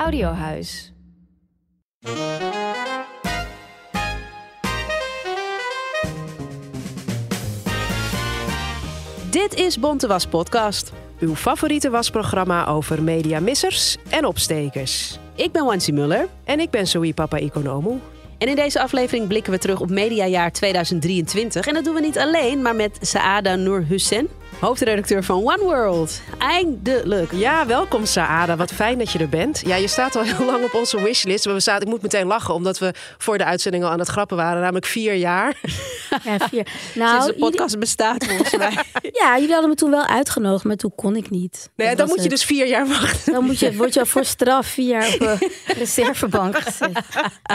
Audiohuis. Dit is Bonte Was Podcast. Uw favoriete wasprogramma over mediamissers en opstekers. Ik ben Wansi Muller. En ik ben Zoe Papa Economo. En in deze aflevering blikken we terug op mediajaar 2023. En dat doen we niet alleen, maar met Saada Noor Hussein, hoofdredacteur van One World. Eindelijk. Ja, welkom Saada. Wat fijn dat je er bent. Ja, je staat al heel lang op onze wishlist. Maar we zaten, ik moet meteen lachen, omdat we voor de uitzending al aan het grappen waren. Namelijk vier jaar. Ja, vier. Nou, Nou, Sinds de podcast bestaat volgens mij. ja, jullie hadden me toen wel uitgenodigd, maar toen kon ik niet. Nee, Dat dan moet je dus vier jaar wachten. Dan moet je, word je voor straf vier jaar op een reservebank gezet.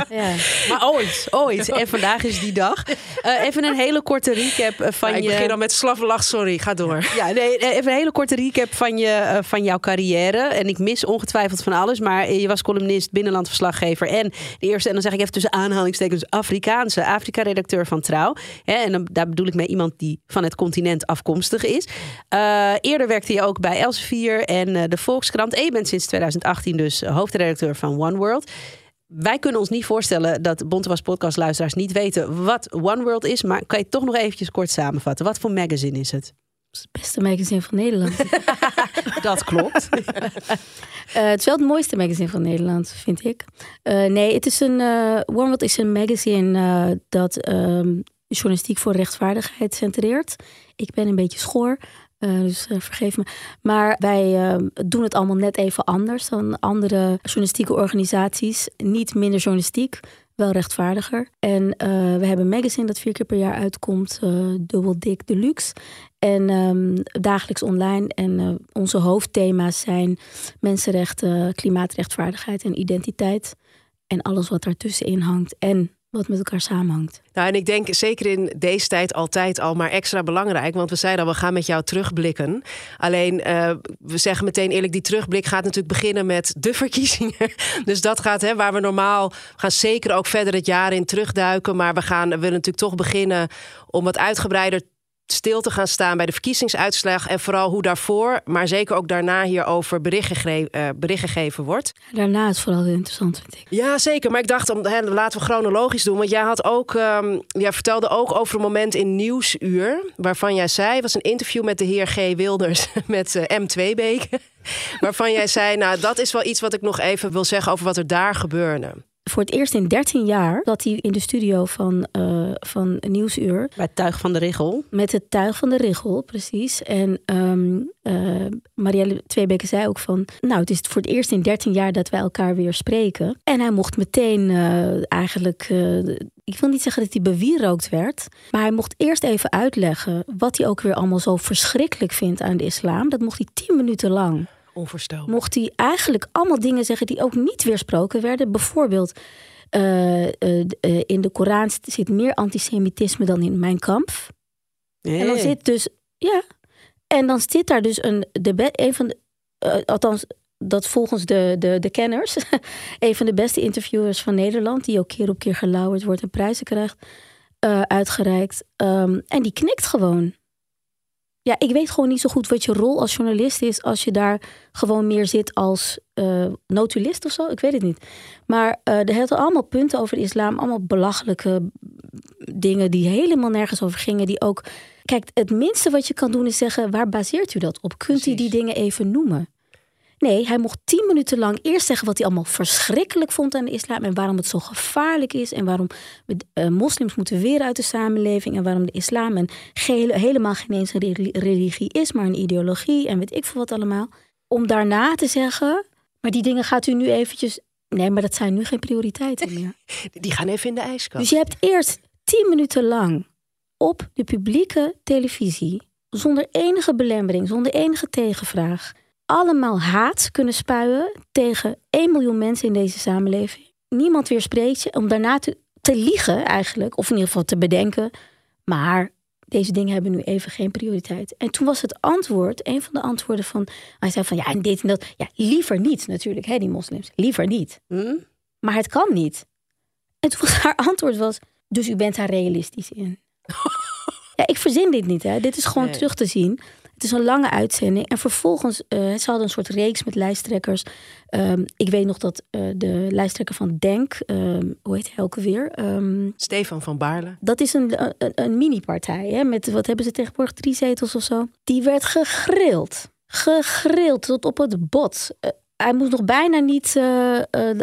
Ja. Maar ooit, ooit. En vandaag is die dag. Eh, even een hele korte recap eh, van Ja, ik je... begin al met slavenlach, sorry. Ga door. Ja, nee, even een hele korte recap van, je, eh, van jouw carrière. En ik mis ongetwijfeld van alles. Maar je was columnist, binnenlandverslaggever. En de eerste, en dan zeg ik even tussen aanhalingstekens, Afrikaanse Afrika-redacteur van Trouw. En dan, daar bedoel ik mee iemand die van het continent afkomstig is. Eh, eerder werkte je ook bij Elsevier en eh, de Volkskrant. En je bent sinds 2018 dus hoofdredacteur van One World. Wij kunnen ons niet voorstellen dat Bontewas podcastluisteraars niet weten wat One World is. Maar kan je toch nog eventjes kort samenvatten? Wat voor magazine is het? Het beste magazine van Nederland. Dat klopt. Eh, het is wel het mooiste magazine van Nederland, vind ik. Eh, nee, het is een. eh One World is een magazine eh, dat ehm, journalistiek voor rechtvaardigheid centreert. Ik ben een beetje schoor. Eh, dus eh, vergeef me. Maar wij ehm, doen het allemaal net even anders dan andere journalistieke organisaties. Niet minder journalistiek, wel rechtvaardiger. En eh, we hebben een magazine dat vier keer per jaar uitkomt. dubbel dik deluxe. En ehm, dagelijks online. En onze hoofdthema's zijn mensenrechten, klimaatrechtvaardigheid en identiteit. En alles wat daartussenin hangt en wat met elkaar samenhangt. Nou, en ik denk zeker in deze tijd altijd al maar extra belangrijk. Want we zeiden al, we gaan met jou terugblikken. Alleen, eh, we zeggen meteen eerlijk, die terugblik gaat natuurlijk beginnen met de verkiezingen. Dus dat gaat, hè, waar we normaal gaan zeker ook verder het jaar in terugduiken. Maar we gaan, we willen natuurlijk toch beginnen om wat uitgebreider stil te gaan staan bij de verkiezingsuitslag. En vooral hoe daarvoor, maar zeker ook daarna hierover bericht, gegre- eh, bericht gegeven wordt. Daarna is vooral heel interessant, vind ik. Ja, zeker. Maar ik dacht, om, hè, laten we chronologisch doen. Want jij, had ook, ehm, jij vertelde ook over een moment in Nieuwsuur... waarvan jij zei, het was een interview met de heer G. Wilders... met eh, M2 Beken. waarvan jij zei, nou, dat is wel iets wat ik nog even wil zeggen... over wat er daar gebeurde. Voor het eerst in 13 jaar dat hij in de studio van, eh, van Nieuwsuur... Bij het tuig van de Richel. met het tuig van de richel, precies. En ehm eh, Marielle Tweebeke zei ook van... nou, het is voor het eerst in 13 jaar dat wij elkaar weer spreken. En hij mocht meteen eh, eigenlijk... ik wil niet zeggen dat hij bewierookt werd... maar hij mocht eerst even uitleggen... wat hij ook weer allemaal zo verschrikkelijk vindt aan de islam. Dat mocht hij 10 minuten lang Onvoorstelbaar. mocht hij eigenlijk allemaal dingen zeggen die ook niet weersproken werden. Bijvoorbeeld, eh, eh, eh, in de Koran zit meer antisemitisme dan in mijn kamp. En dan zit dus, ja, en dan zit daar dus een, de een van de, althans, dat volgens de, de, de kenners, een van de beste interviewers van Nederland, die ook keer op keer gelauwerd wordt en prijzen krijgt, uitgereikt. Ehm, en die knikt gewoon. Ja, ik weet gewoon niet zo goed wat je rol als journalist is als je daar gewoon meer zit als eh, notulist of zo. Ik weet het niet. Maar eh er hadden allemaal punten over de islam, allemaal belachelijke dingen die helemaal nergens over gingen. Die ook. Kijk, het minste wat je kan doen is zeggen: waar baseert u dat op? Kunt u die dingen even noemen? Nee, hij mocht tien minuten lang eerst zeggen wat hij allemaal verschrikkelijk vond aan de islam. En waarom het zo gevaarlijk is. En waarom we eh, moslims moeten weer uit de samenleving. En waarom de islam een gehele- helemaal geen eens een reli- religie is, maar een ideologie. En weet ik veel wat allemaal. Om daarna te zeggen, maar die dingen gaat u nu eventjes... Nee, maar dat zijn nu geen prioriteiten meer. Die gaan even in de ijskast. Dus je hebt eerst tien minuten lang op de publieke televisie, zonder enige belemmering, zonder enige tegenvraag, allemaal haat kunnen spuien tegen 1 miljoen mensen in deze samenleving. Niemand weerspreekt je om daarna te, te liegen eigenlijk, of in ieder geval te bedenken. Maar deze dingen hebben nu even geen prioriteit. En toen was het antwoord, een van de antwoorden van, hij zei van ja, en dit en dat. Ja, liever niet natuurlijk, hè, die moslims. Liever niet. Hm? Maar het kan niet. En toen was haar antwoord was, dus u bent daar realistisch in. ja, ik verzin dit niet, hè. Dit is gewoon Nee. terug te zien. Het is een lange uitzending. En vervolgens, uh, ze hadden een soort reeks met lijsttrekkers. Ehm, ik weet nog dat uh, de lijsttrekker van Denk, um, hoe heet hij ook weer? Um, Stefan van Baarle. Dat is een, een, een mini-partij. Met, wat hebben ze tegenwoordig, drie zetels of zo? Die werd gegrild. Gegrild tot op het bot. Uh, hij moest nog bijna niet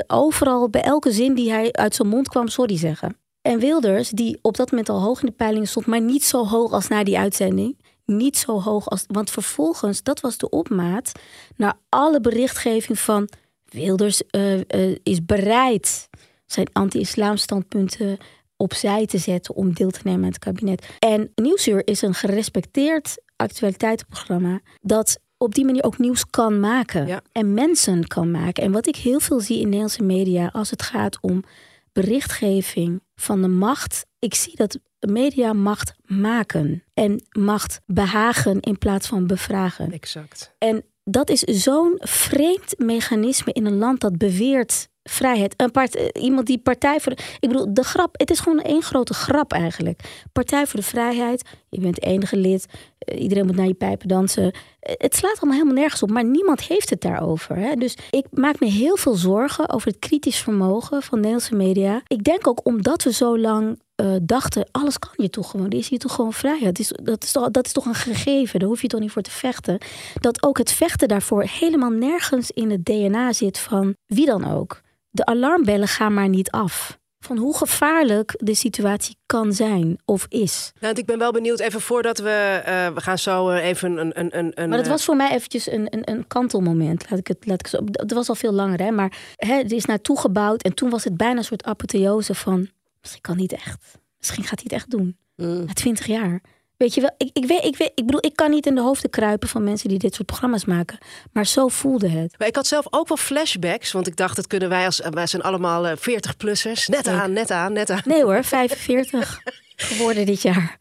overal, bij elke zin die hij uit zijn mond kwam, sorry zeggen. En Wilders, die op dat moment al hoog in de peilingen stond, maar niet zo hoog als na die uitzending. Niet zo hoog als. Want vervolgens, dat was de opmaat naar alle berichtgeving van Wilders uh, uh, is bereid zijn anti-islam standpunten opzij te zetten om deel te nemen aan het kabinet. En Nieuwsuur is een gerespecteerd actualiteitenprogramma dat op die manier ook nieuws kan maken en mensen kan maken. En wat ik heel veel zie in Nederlandse media als het gaat om berichtgeving van de macht. Ik zie dat media macht maken en macht behagen in plaats van bevragen. Exact. En dat is zo'n vreemd mechanisme in een land dat beweert vrijheid. Een part, eh, iemand die Partij voor de. Ik bedoel, de grap. Het is gewoon één grote grap eigenlijk. Partij voor de Vrijheid. Je bent enige lid. Eh, iedereen moet naar je pijpen dansen. Eh, het slaat allemaal helemaal nergens op. Maar niemand heeft het daarover. Hè? Dus ik maak me heel veel zorgen over het kritisch vermogen van Nederlandse media. Ik denk ook omdat we zo lang dachten, alles kan je toch gewoon. Er is hier toch gewoon vrijheid. Dat is, dat, is toch, dat is toch een gegeven. Daar hoef je toch niet voor te vechten. Dat ook het vechten daarvoor helemaal nergens in het DNA zit van wie dan ook de alarmbellen gaan maar niet af. Van hoe gevaarlijk de situatie kan zijn of is. Nou, ik ben wel benieuwd, even voordat we. Uh, we gaan zo uh, even een, een, een, een. Maar dat was eh, voor mij eventjes een, een, een kantelmoment. Laat ik het, laat ik zo, dat was al veel langer, hè? Maar hè, het is naartoe gebouwd. En toen was het bijna een soort apotheose van. Misschien kan niet echt. Misschien gaat hij het echt doen. Mm. Na twintig jaar. Weet je wel, ik, ik, weet, ik, weet, ik bedoel, ik kan niet in de hoofden kruipen van mensen die dit soort programma's maken. Maar zo voelde het. Maar ik had zelf ook wel flashbacks, want ik dacht, dat kunnen wij als wij zijn allemaal 40-plussers. Net aan, net aan, net aan. Nee hoor, 45 geworden dit jaar.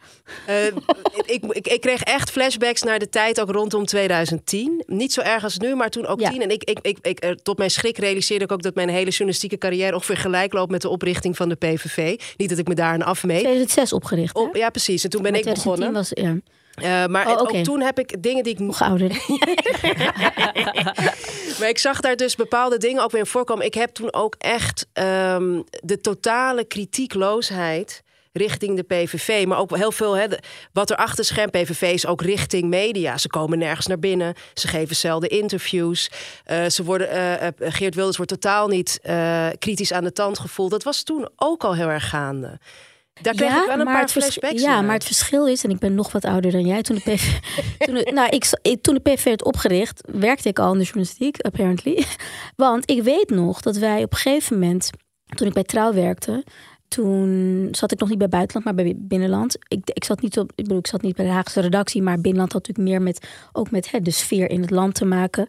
Uh, ik, ik, ik, kreeg echt flashbacks naar de tijd ook rondom 2010. Niet zo erg als nu, maar toen ook ja. tien. En ik, ik, ik, ik, eh, tot mijn schrik realiseerde ik ook dat mijn hele journalistieke carrière ongeveer gelijk loopt met de oprichting van de PVV. Niet dat ik me daar aan afmeet. 2006 opgericht. Op, ja, precies. En toen ben ik begonnen. Was, ja. Uh, maar oh, okay. ook toen heb ik dingen die ik. Nog ouder. maar ik zag daar dus bepaalde dingen ook weer in voorkomen. Ik heb toen ook echt um, de totale kritiekloosheid richting de PVV. Maar ook heel veel, hè, wat er achter scherm PVV is ook richting media. Ze komen nergens naar binnen. Ze geven zelden interviews. Uh, ze worden, uh, Geert Wilders wordt totaal niet uh, kritisch aan de tand gevoeld. Dat was toen ook al heel erg gaande. Daar kreeg ja, ik wel een paar flashbacks Ja, maar het verschil is, en ik ben nog wat ouder dan jij. Toen de PVV, toen de, nou, ik, toen de PVV werd opgericht, werkte ik al in de journalistiek, apparently. Want ik weet nog dat wij op een gegeven moment, toen ik bij Trouw werkte, toen zat ik nog niet bij buitenland, maar bij binnenland. Ik, ik zat niet op, ik bedoel, ik zat niet bij de Haagse redactie, maar binnenland had natuurlijk meer met ook met de sfeer in het land te maken.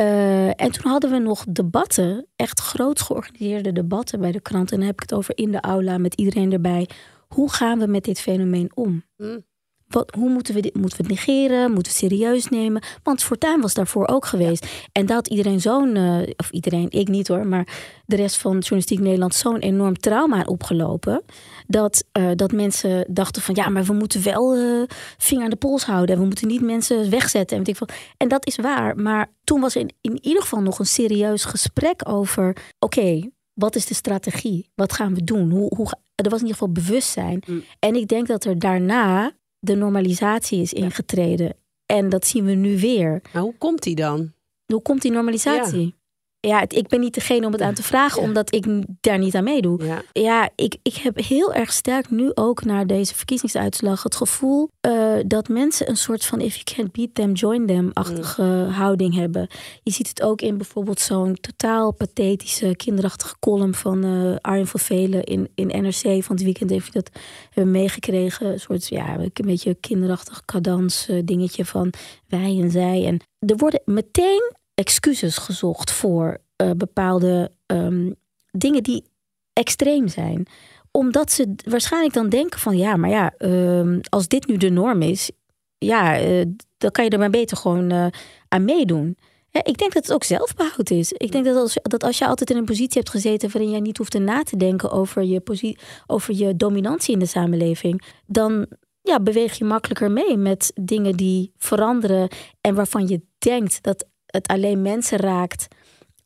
Uh, en toen hadden we nog debatten, echt groot georganiseerde debatten bij de krant. En dan heb ik het over in de aula met iedereen erbij. Hoe gaan we met dit fenomeen om? Mm. Wat, hoe moeten we dit? Moeten we het negeren? Moeten we het serieus nemen? Want Fortuin was daarvoor ook geweest. En dat iedereen zo'n, uh, of iedereen, ik niet hoor, maar de rest van journalistiek Nederland zo'n enorm trauma opgelopen. Dat, uh, dat mensen dachten van ja, maar we moeten wel uh, vinger aan de pols houden. We moeten niet mensen wegzetten. En, en dat is waar. Maar toen was er in, in ieder geval nog een serieus gesprek over: oké, okay, wat is de strategie? Wat gaan we doen? Hoe, hoe, er was in ieder geval bewustzijn. Mm. En ik denk dat er daarna de normalisatie is ingetreden. En dat zien we nu weer. Maar hoe komt die dan? Hoe komt die normalisatie? Ja, ik ben niet degene om het aan te vragen, omdat ik daar niet aan meedoe. Ja, ja ik, ik heb heel erg sterk nu ook naar deze verkiezingsuitslag het gevoel uh, dat mensen een soort van if you can't beat them, join them-achtige mm. houding hebben. Je ziet het ook in bijvoorbeeld zo'n totaal pathetische, kinderachtige column van uh, Arjen van Velen in, in NRC van het weekend. Heeft dat hebben meegekregen? Een soort, ja, een beetje kinderachtig cadans uh, dingetje van wij en zij. En er worden meteen excuses gezocht voor uh, bepaalde um, dingen die extreem zijn. Omdat ze waarschijnlijk dan denken van ja, maar ja, um, als dit nu de norm is, ja, uh, dan kan je er maar beter gewoon uh, aan meedoen. Ik denk dat het ook zelfbehoud is. Ik denk dat als, dat als je altijd in een positie hebt gezeten waarin jij niet hoeft na te denken over je, positie, over je dominantie in de samenleving, dan ja, beweeg je makkelijker mee met dingen die veranderen en waarvan je denkt dat het alleen mensen raakt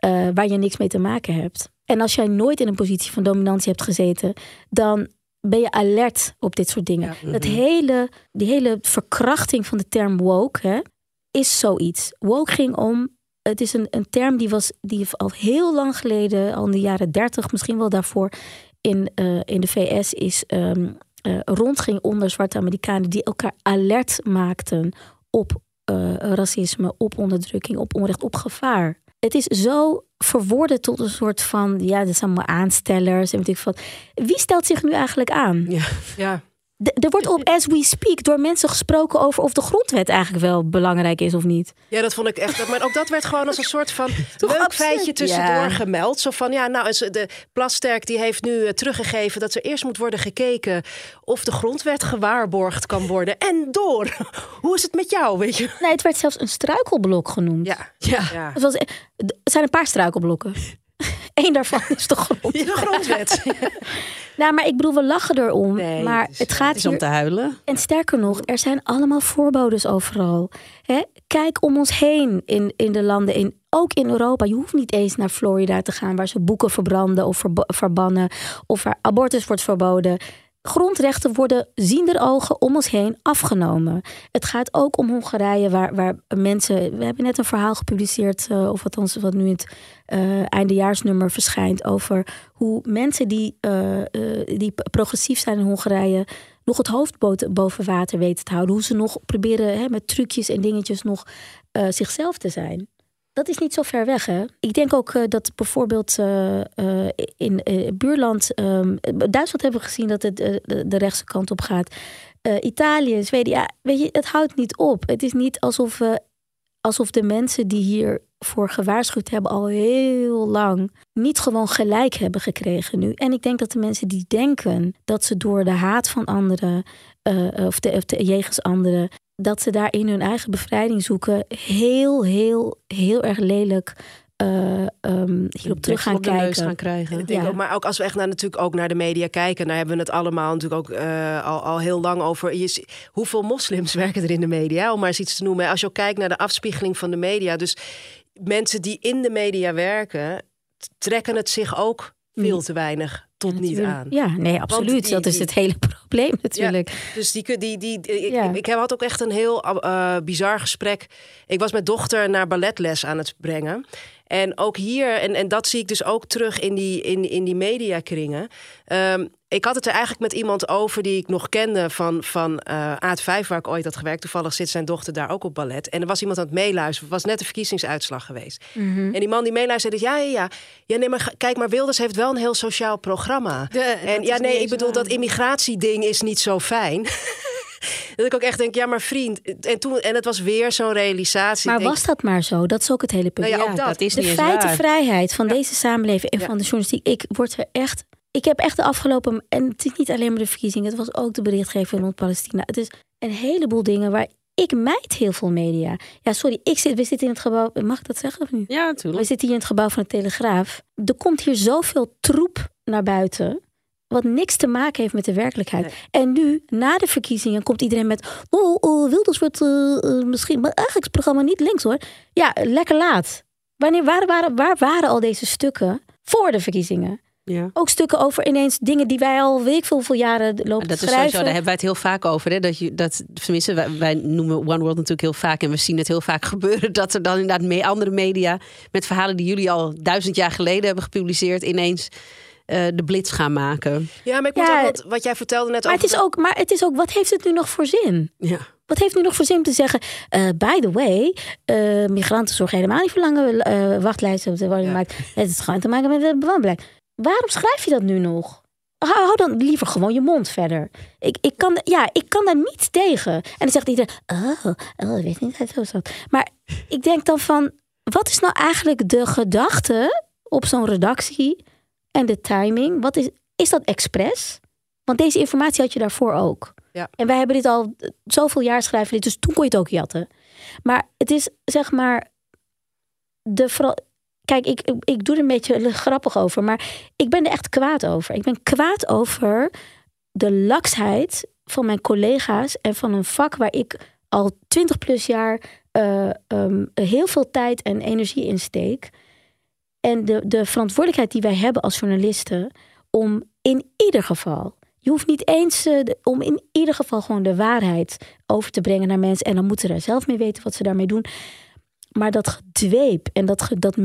uh, waar je niks mee te maken hebt. En als jij nooit in een positie van dominantie hebt gezeten, dan ben je alert op dit soort dingen. Dat mhm. hele, die hele verkrachting van de term woke hè, is zoiets. Woke ging om. Het is een, een term die, was, die al heel lang geleden, al in de jaren 30, misschien wel daarvoor, in, uh, in de VS is um, uh, rondging onder zwarte Amerikanen die elkaar alert maakten op uh, racisme, op onderdrukking, op onrecht, op gevaar. Het is zo verwoorden tot een soort van, ja, dat zijn allemaal aanstellers en weet ik wat. Wie stelt zich nu eigenlijk aan? Ja, ja er wordt op as we speak door mensen gesproken over of de grondwet eigenlijk wel belangrijk is of niet. Ja, dat vond ik echt. Maar ook dat werd gewoon als een soort van leuk feitje tussendoor gemeld. Zo van ja, nou, de Plasterk die heeft nu eh, teruggegeven dat er eerst moet worden gekeken of de grondwet gewaarborgd kan worden. En door. Hoe is het met jou, weet je? Nee, het werd zelfs een struikelblok genoemd. Ja. ja. Het, was, het zijn een paar struikelblokken. Eén daarvan is de grondwet. De grondwet. nou, maar ik bedoel, we lachen erom. Nee, maar het, het gaat het is om te huilen. En sterker nog, er zijn allemaal voorbodes overal. Kijk om ons heen in, in de landen, in, ook in Europa. Je hoeft niet eens naar Florida te gaan, waar ze boeken verbranden of verbannen. Of waar abortus wordt verboden grondrechten worden ziender ogen om ons heen afgenomen. Het gaat ook om Hongarije, waar, waar mensen. We hebben net een verhaal gepubliceerd, uh, of althans wat nu in het uh, eindejaarsnummer verschijnt, over hoe mensen die, uh, die progressief zijn in Hongarije nog het hoofd boven water weten te houden. Hoe ze nog proberen hè, met trucjes en dingetjes nog zichzelf te zijn. Dat is niet zo ver weg. Hè? Ik denk ook uh, dat bijvoorbeeld uh, uh, in buurland, um, Duitsland hebben we gezien dat het de, rechtse kant op gaat. Italië, Zweden, ja, weet je, het houdt niet op. Het is niet alsof, alsof de mensen die hiervoor gewaarschuwd hebben al heel lang niet gewoon gelijk hebben gekregen nu. En ik denk dat de mensen die denken dat ze door de haat van anderen of, de, of de jegens anderen dat ze daar in hun eigen bevrijding zoeken, heel, heel, heel erg lelijk uh, um, hierop terug gaan kijken. Gaan krijgen. ja. ook, maar ook als we echt naar, natuurlijk ook naar de media kijken, dan hebben we het allemaal natuurlijk ook uh, al, al heel lang over. Je, hoeveel moslims werken er in de media? Om maar eens iets te noemen. Als je ook kijkt naar de afspiegeling van de media. Dus mensen die in de media werken, trekken het zich ook veel te weinig tot niet aan. Ja, nee, absoluut. dat is het hele probleem natuurlijk. dus die, die, die, ik, ik had ook echt een heel uh, bizar gesprek. Ik was mijn dochter naar balletles aan het brengen. En ook hier, en, en dat zie ik dus ook terug in die, in, in die mediakringen. Um, ik had het er eigenlijk met iemand over die ik nog kende van, van uh, Aad 5, waar ik ooit had gewerkt. Toevallig zit zijn dochter daar ook op ballet. En er was iemand aan het meeluisteren. Het was net de verkiezingsuitslag geweest. Mhm. En die man die meeluisterde, ja, ja, ja. Ja, nee, maar kijk, maar Wilders heeft wel een heel sociaal programma. en ja, nee, ik bedoel, dat immigratieding is niet zo fijn. dat ik ook echt denk, ja, maar vriend. En, toen, en het was weer zo'n realisatie. Maar was dat maar zo? Dat is ook het hele punt. Nou ja, dat. dat. is de feitenvrijheid van deze samenleving en van de journalistiek. Ik word er echt ik heb echt de afgelopen. En het is niet alleen maar de verkiezingen, het was ook de berichtgeving rond Palestina. Het is een heleboel dingen waar ik mijd heel veel media. Ja, sorry, ik zit, we zitten in het gebouw. Mag ik dat zeggen of niet? Ja, natuurlijk. We zitten hier in het gebouw van de Telegraaf. Er komt hier zoveel troep naar buiten. Wat niks te maken heeft met de werkelijkheid. En nu, na de verkiezingen, komt iedereen met. Oh, oh Wilders wordt uh, misschien. Maar eigenlijk is het programma niet links hoor. Ja, lekker laat. Wanneer, waar, waar, waar waren al deze stukken voor de verkiezingen? Ja. Ook stukken over ineens dingen die wij al weet ik veel, veel jaren lopen dat te schrijven. Is sowieso, daar hebben wij het heel vaak over. Hè? Dat je, dat, tenminste, wij, wij, noemen One World natuurlijk heel vaak. En we zien het heel vaak gebeuren. Dat er dan inderdaad mee andere media met verhalen die jullie al duizend jaar geleden hebben gepubliceerd. ineens uh, de blitz gaan maken. Ja, maar ik moet ja, ook wat, wat jij vertelde net maar over... Het is ook, maar het is ook, wat heeft het nu nog voor zin? Ja. Wat heeft nu nog voor zin om te zeggen? Uh, by the way, uh, migranten zorgen helemaal niet voor lange wachtlijsten op de woningmarkt. Ja. Het is gewoon te maken met het bewoonbeleid. Waarom schrijf je dat nu nog? Hou, dan liever gewoon je mond verder. Ik, ik, kan, ja, ik kan daar niet tegen. En dan zegt iedereen, oh, oh ik weet niet, zo is dat. Maar ik denk dan van, wat is nou eigenlijk de gedachte op zo'n redactie en de timing? Wat is, is dat expres? Want deze informatie had je daarvoor ook. Ja. En wij hebben dit al zoveel jaar schrijven, dit, dus toen kon je het ook jatten. Maar het is zeg maar de Kijk, ik, ik doe er een beetje grappig over, maar ik ben er echt kwaad over. Ik ben kwaad over de laksheid van mijn collega's en van een vak waar ik al twintig plus jaar uh, um, heel veel tijd en energie in steek. En de, de verantwoordelijkheid die wij hebben als journalisten om in ieder geval je hoeft niet eens uh, om in ieder geval gewoon de waarheid over te brengen naar mensen. En dan moeten ze er zelf mee weten wat ze daarmee doen. Maar dat gedweep en dat, dat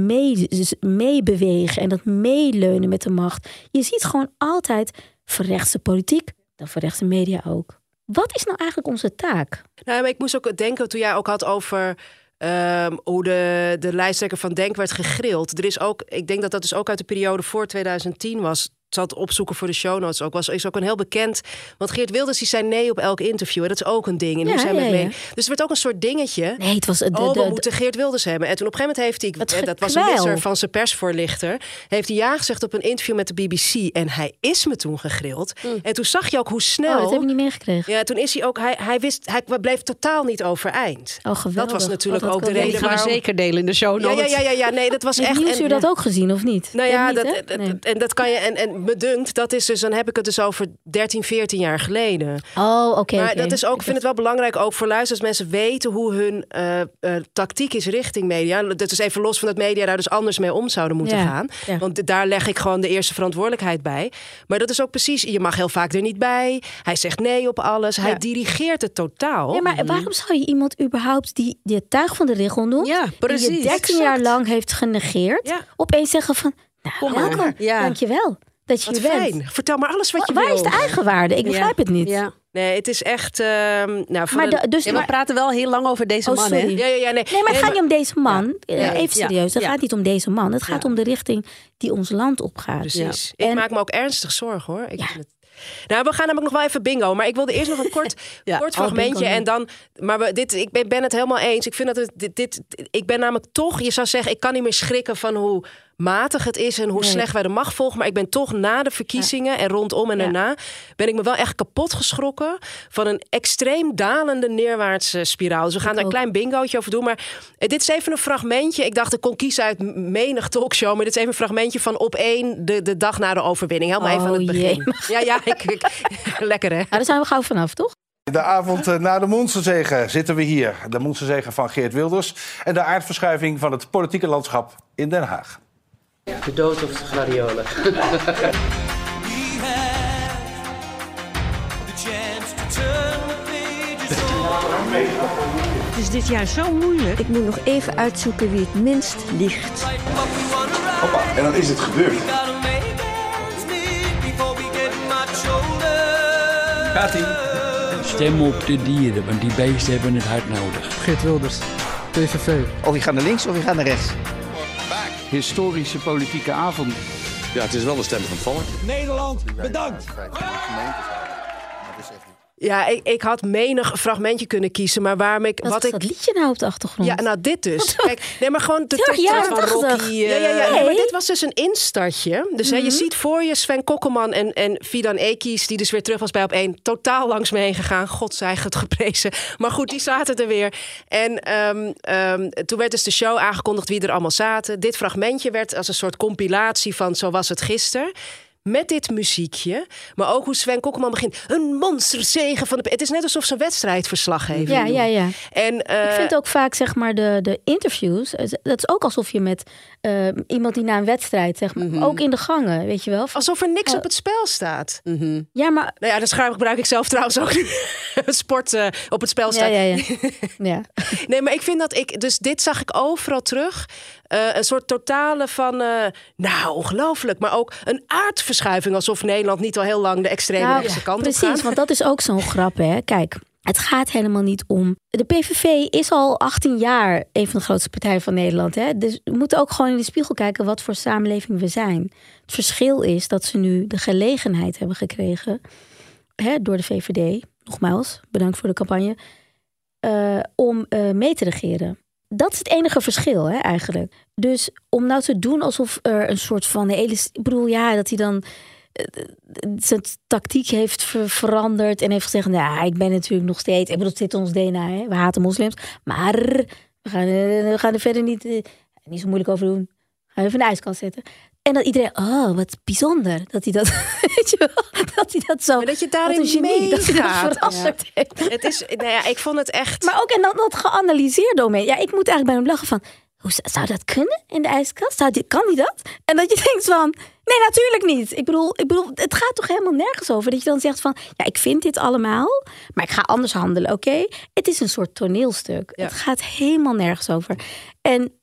meebewegen en dat meeleunen met de macht. Je ziet gewoon altijd verrechtse politiek, dan verrechtse media ook. Wat is nou eigenlijk onze taak? Nou, maar ik moest ook denken toen jij ook had over um, hoe de, de lijsttrekker van Denk werd gegrild. Er is ook, ik denk dat dat dus ook uit de periode voor 2010 was zat opzoeken voor de show notes ook. Was, is ook een heel bekend. Want Geert Wilders die zei nee op elk interview. En dat is ook een ding. En ja, zijn ja, mee. Dus het werd ook een soort dingetje. Nee, het was de, oh, we moeten Geert Wilders hebben. En toen op een gegeven moment heeft hij, dat was een misser van zijn persvoorlichter, heeft hij ja gezegd op een interview met de BBC. En hij is me toen gegrild. Mm. En toen zag je ook hoe snel. Oh, dat heb ik niet meegekregen. Ja, toen is hij ook. Hij, hij wist, hij bleef totaal niet overeind. Oh, geweldig. Dat was natuurlijk ook de reden. waarom... we zeker delen in de show notes. Ja, ja, ja, ja, nee, dat was echt. Heeft u dat ook gezien of niet? Nou ja, dat, en dat kan je. En, en me dunkt, dat is dus, dan heb ik het dus over 13, 14 jaar geleden. Oh, oké. maar dat is ook, ik vind het wel belangrijk ook voor luisteraars. Mensen weten hoe hun uh, uh, tactiek is richting media. Dat is even los van dat media daar dus anders mee om zouden moeten gaan. Want daar leg ik gewoon de eerste verantwoordelijkheid bij. Maar dat is ook precies, je mag heel vaak er niet bij. Hij zegt nee op alles. Hij dirigeert het totaal. Ja, maar waarom zou je iemand überhaupt die, die het tuig van de regel noemt, ja, precies, die je 13 jaar lang heeft genegeerd, opeens zeggen van, nou, Kom welkom, ja. dankjewel dat je wat fijn. Vertel maar alles wat je Waar wil. Waar is de eigenwaarde? Ik begrijp het niet. Ja. Nee, het is echt. Uh, nou, maar de, dus, we praten wel heel lang over deze oh, man. Hè? Ja, ja, ja, nee. nee, maar het gaat niet om deze man. Ja. Even serieus. Het gaat niet om deze man. Het gaat om de richting die ons land opgaat. Precies. Ik maak me ook ernstig zorgen hoor. Ik vind het nou, we gaan namelijk nog wel even bingo. Maar ik wilde eerst nog een kort, kort oh, fragmentje. en dan. Maar we, dit, ik ben, ben, het helemaal eens. Ik vind dat het. Dit, dit, ik ben namelijk toch. Je zou zeggen, ik kan niet meer schrikken van hoe matig het is en hoe slecht wij de macht volgen. Maar ik ben toch na de verkiezingen en rondom en daarna ben ik me wel echt kapot geschrokken van een extreem dalende neerwaartse spiraal. Dus we gaan daar een klein bingootje over doen. Maar dit is even een fragmentje. Ik dacht, ik kon kiezen uit menig talkshow. Maar dit is even een fragmentje van op één de, de dag na de overwinning. Helemaal even aan het oh, begin. Ja, ja, ik, lekker hè. Ja, daar zijn we gauw vanaf, toch? De avond eh, na de Monsterzegen zitten we hier. De Monsterzegen van Geert Wilders en de aardverschuiving van het politieke landschap in Den Haag. De dood of de gladiolen. Het is dit jaar zo moeilijk. Ik moet nog even uitzoeken wie het minst liegt. Hoppa, en dan is het gebeurd. Gaat-ie. Stem op de dieren, want die beesten hebben het hard nodig. Geert Wilders, PVV. Of je gaat naar links of je gaat naar rechts historische politieke avond. Ja, het is wel de stem van het volk. Nederland, bedankt! Ja, ik, ik had menig fragmentje kunnen kiezen, maar waarom ik... Wat, wat is ik, dat liedje nou op de achtergrond? Ja, nou dit dus. Kijk, nee, maar gewoon de tekst ja, van Rocky. Uh, ja, ja, ja. Nee. maar dit was dus een instartje. Dus hè, je mhm. ziet voor je Sven Kokkelman en, en Fidan Ekies, die dus weer terug was bij op één, totaal langs me heen gegaan. God zij het geprezen. Maar goed, die zaten er weer. En um, um, toen werd dus de show aangekondigd wie er allemaal zaten. Dit fragmentje werd als een soort compilatie van Zo was het gisteren met dit muziekje. Maar ook hoe Sven Kokkelman begint. Een monsterzegen van de... Het is net alsof ze een wedstrijdverslag heeft. Ja, ja, ja. En, uh... Ik vind ook vaak, zeg maar, de, de interviews... Dat is ook alsof je met uh, iemand die na een wedstrijd, zeg maar... Mm -hmm. Ook in de gangen, weet je wel. Alsof er niks oh. op het spel staat. Mm -hmm. Ja, maar... Nou ja, dat gebruik ik zelf trouwens ook. Sport op het spel staat. Ja, ja, ja. ja. nee, maar ik vind dat ik... Dus dit zag ik overal terug. Uh, een soort totale van, uh, nou ongelooflijk, maar ook een aardverschuiving. Alsof Nederland niet al heel lang de extreme nou, rechtse kant precies, op gaat. want dat is ook zo'n grap, hè. Kijk, het gaat helemaal niet om. De PVV is al 18 jaar een van de grootste partijen van Nederland. Hè? Dus we moeten ook gewoon in de spiegel kijken wat voor samenleving we zijn. Het verschil is dat ze nu de gelegenheid hebben gekregen hè, door de VVD. Nogmaals, bedankt voor de campagne. Uh, om uh, mee te regeren dat is het enige verschil hè, eigenlijk. Dus om nou te doen alsof er een soort van hele. Ik bedoel, ja, dat hij dan eh, zijn tactiek heeft veranderd en heeft gezegd: Nou, ik ben natuurlijk nog steeds. Ik bedoel, het zit ons DNA, hè? we haten moslims. Maar we gaan, eh, we gaan er verder niet, eh, niet zo moeilijk over doen. Gaan even in de ijskast zetten. En dat iedereen, oh, wat bijzonder dat hij dat, weet je wel, dat hij dat zo. Maar dat je daarin een genie, dat hij dat meegaat. veranderd heeft. Het is, nou ja, ik vond het echt. Maar ook en dan dat geanalyseerd door me. Ja, ik moet eigenlijk bij hem lachen van, hoe zou- dat kunnen in de ijskast? Zou die, kan die dat? En dat je denkt van, nee, natuurlijk niet. Ik bedoel, ik bedoel, het gaat toch helemaal nergens over dat je dan zegt van, ja, ik vind dit allemaal, maar ik ga anders handelen, oké? Het is een soort toneelstuk. Ja. Het gaat helemaal nergens over. En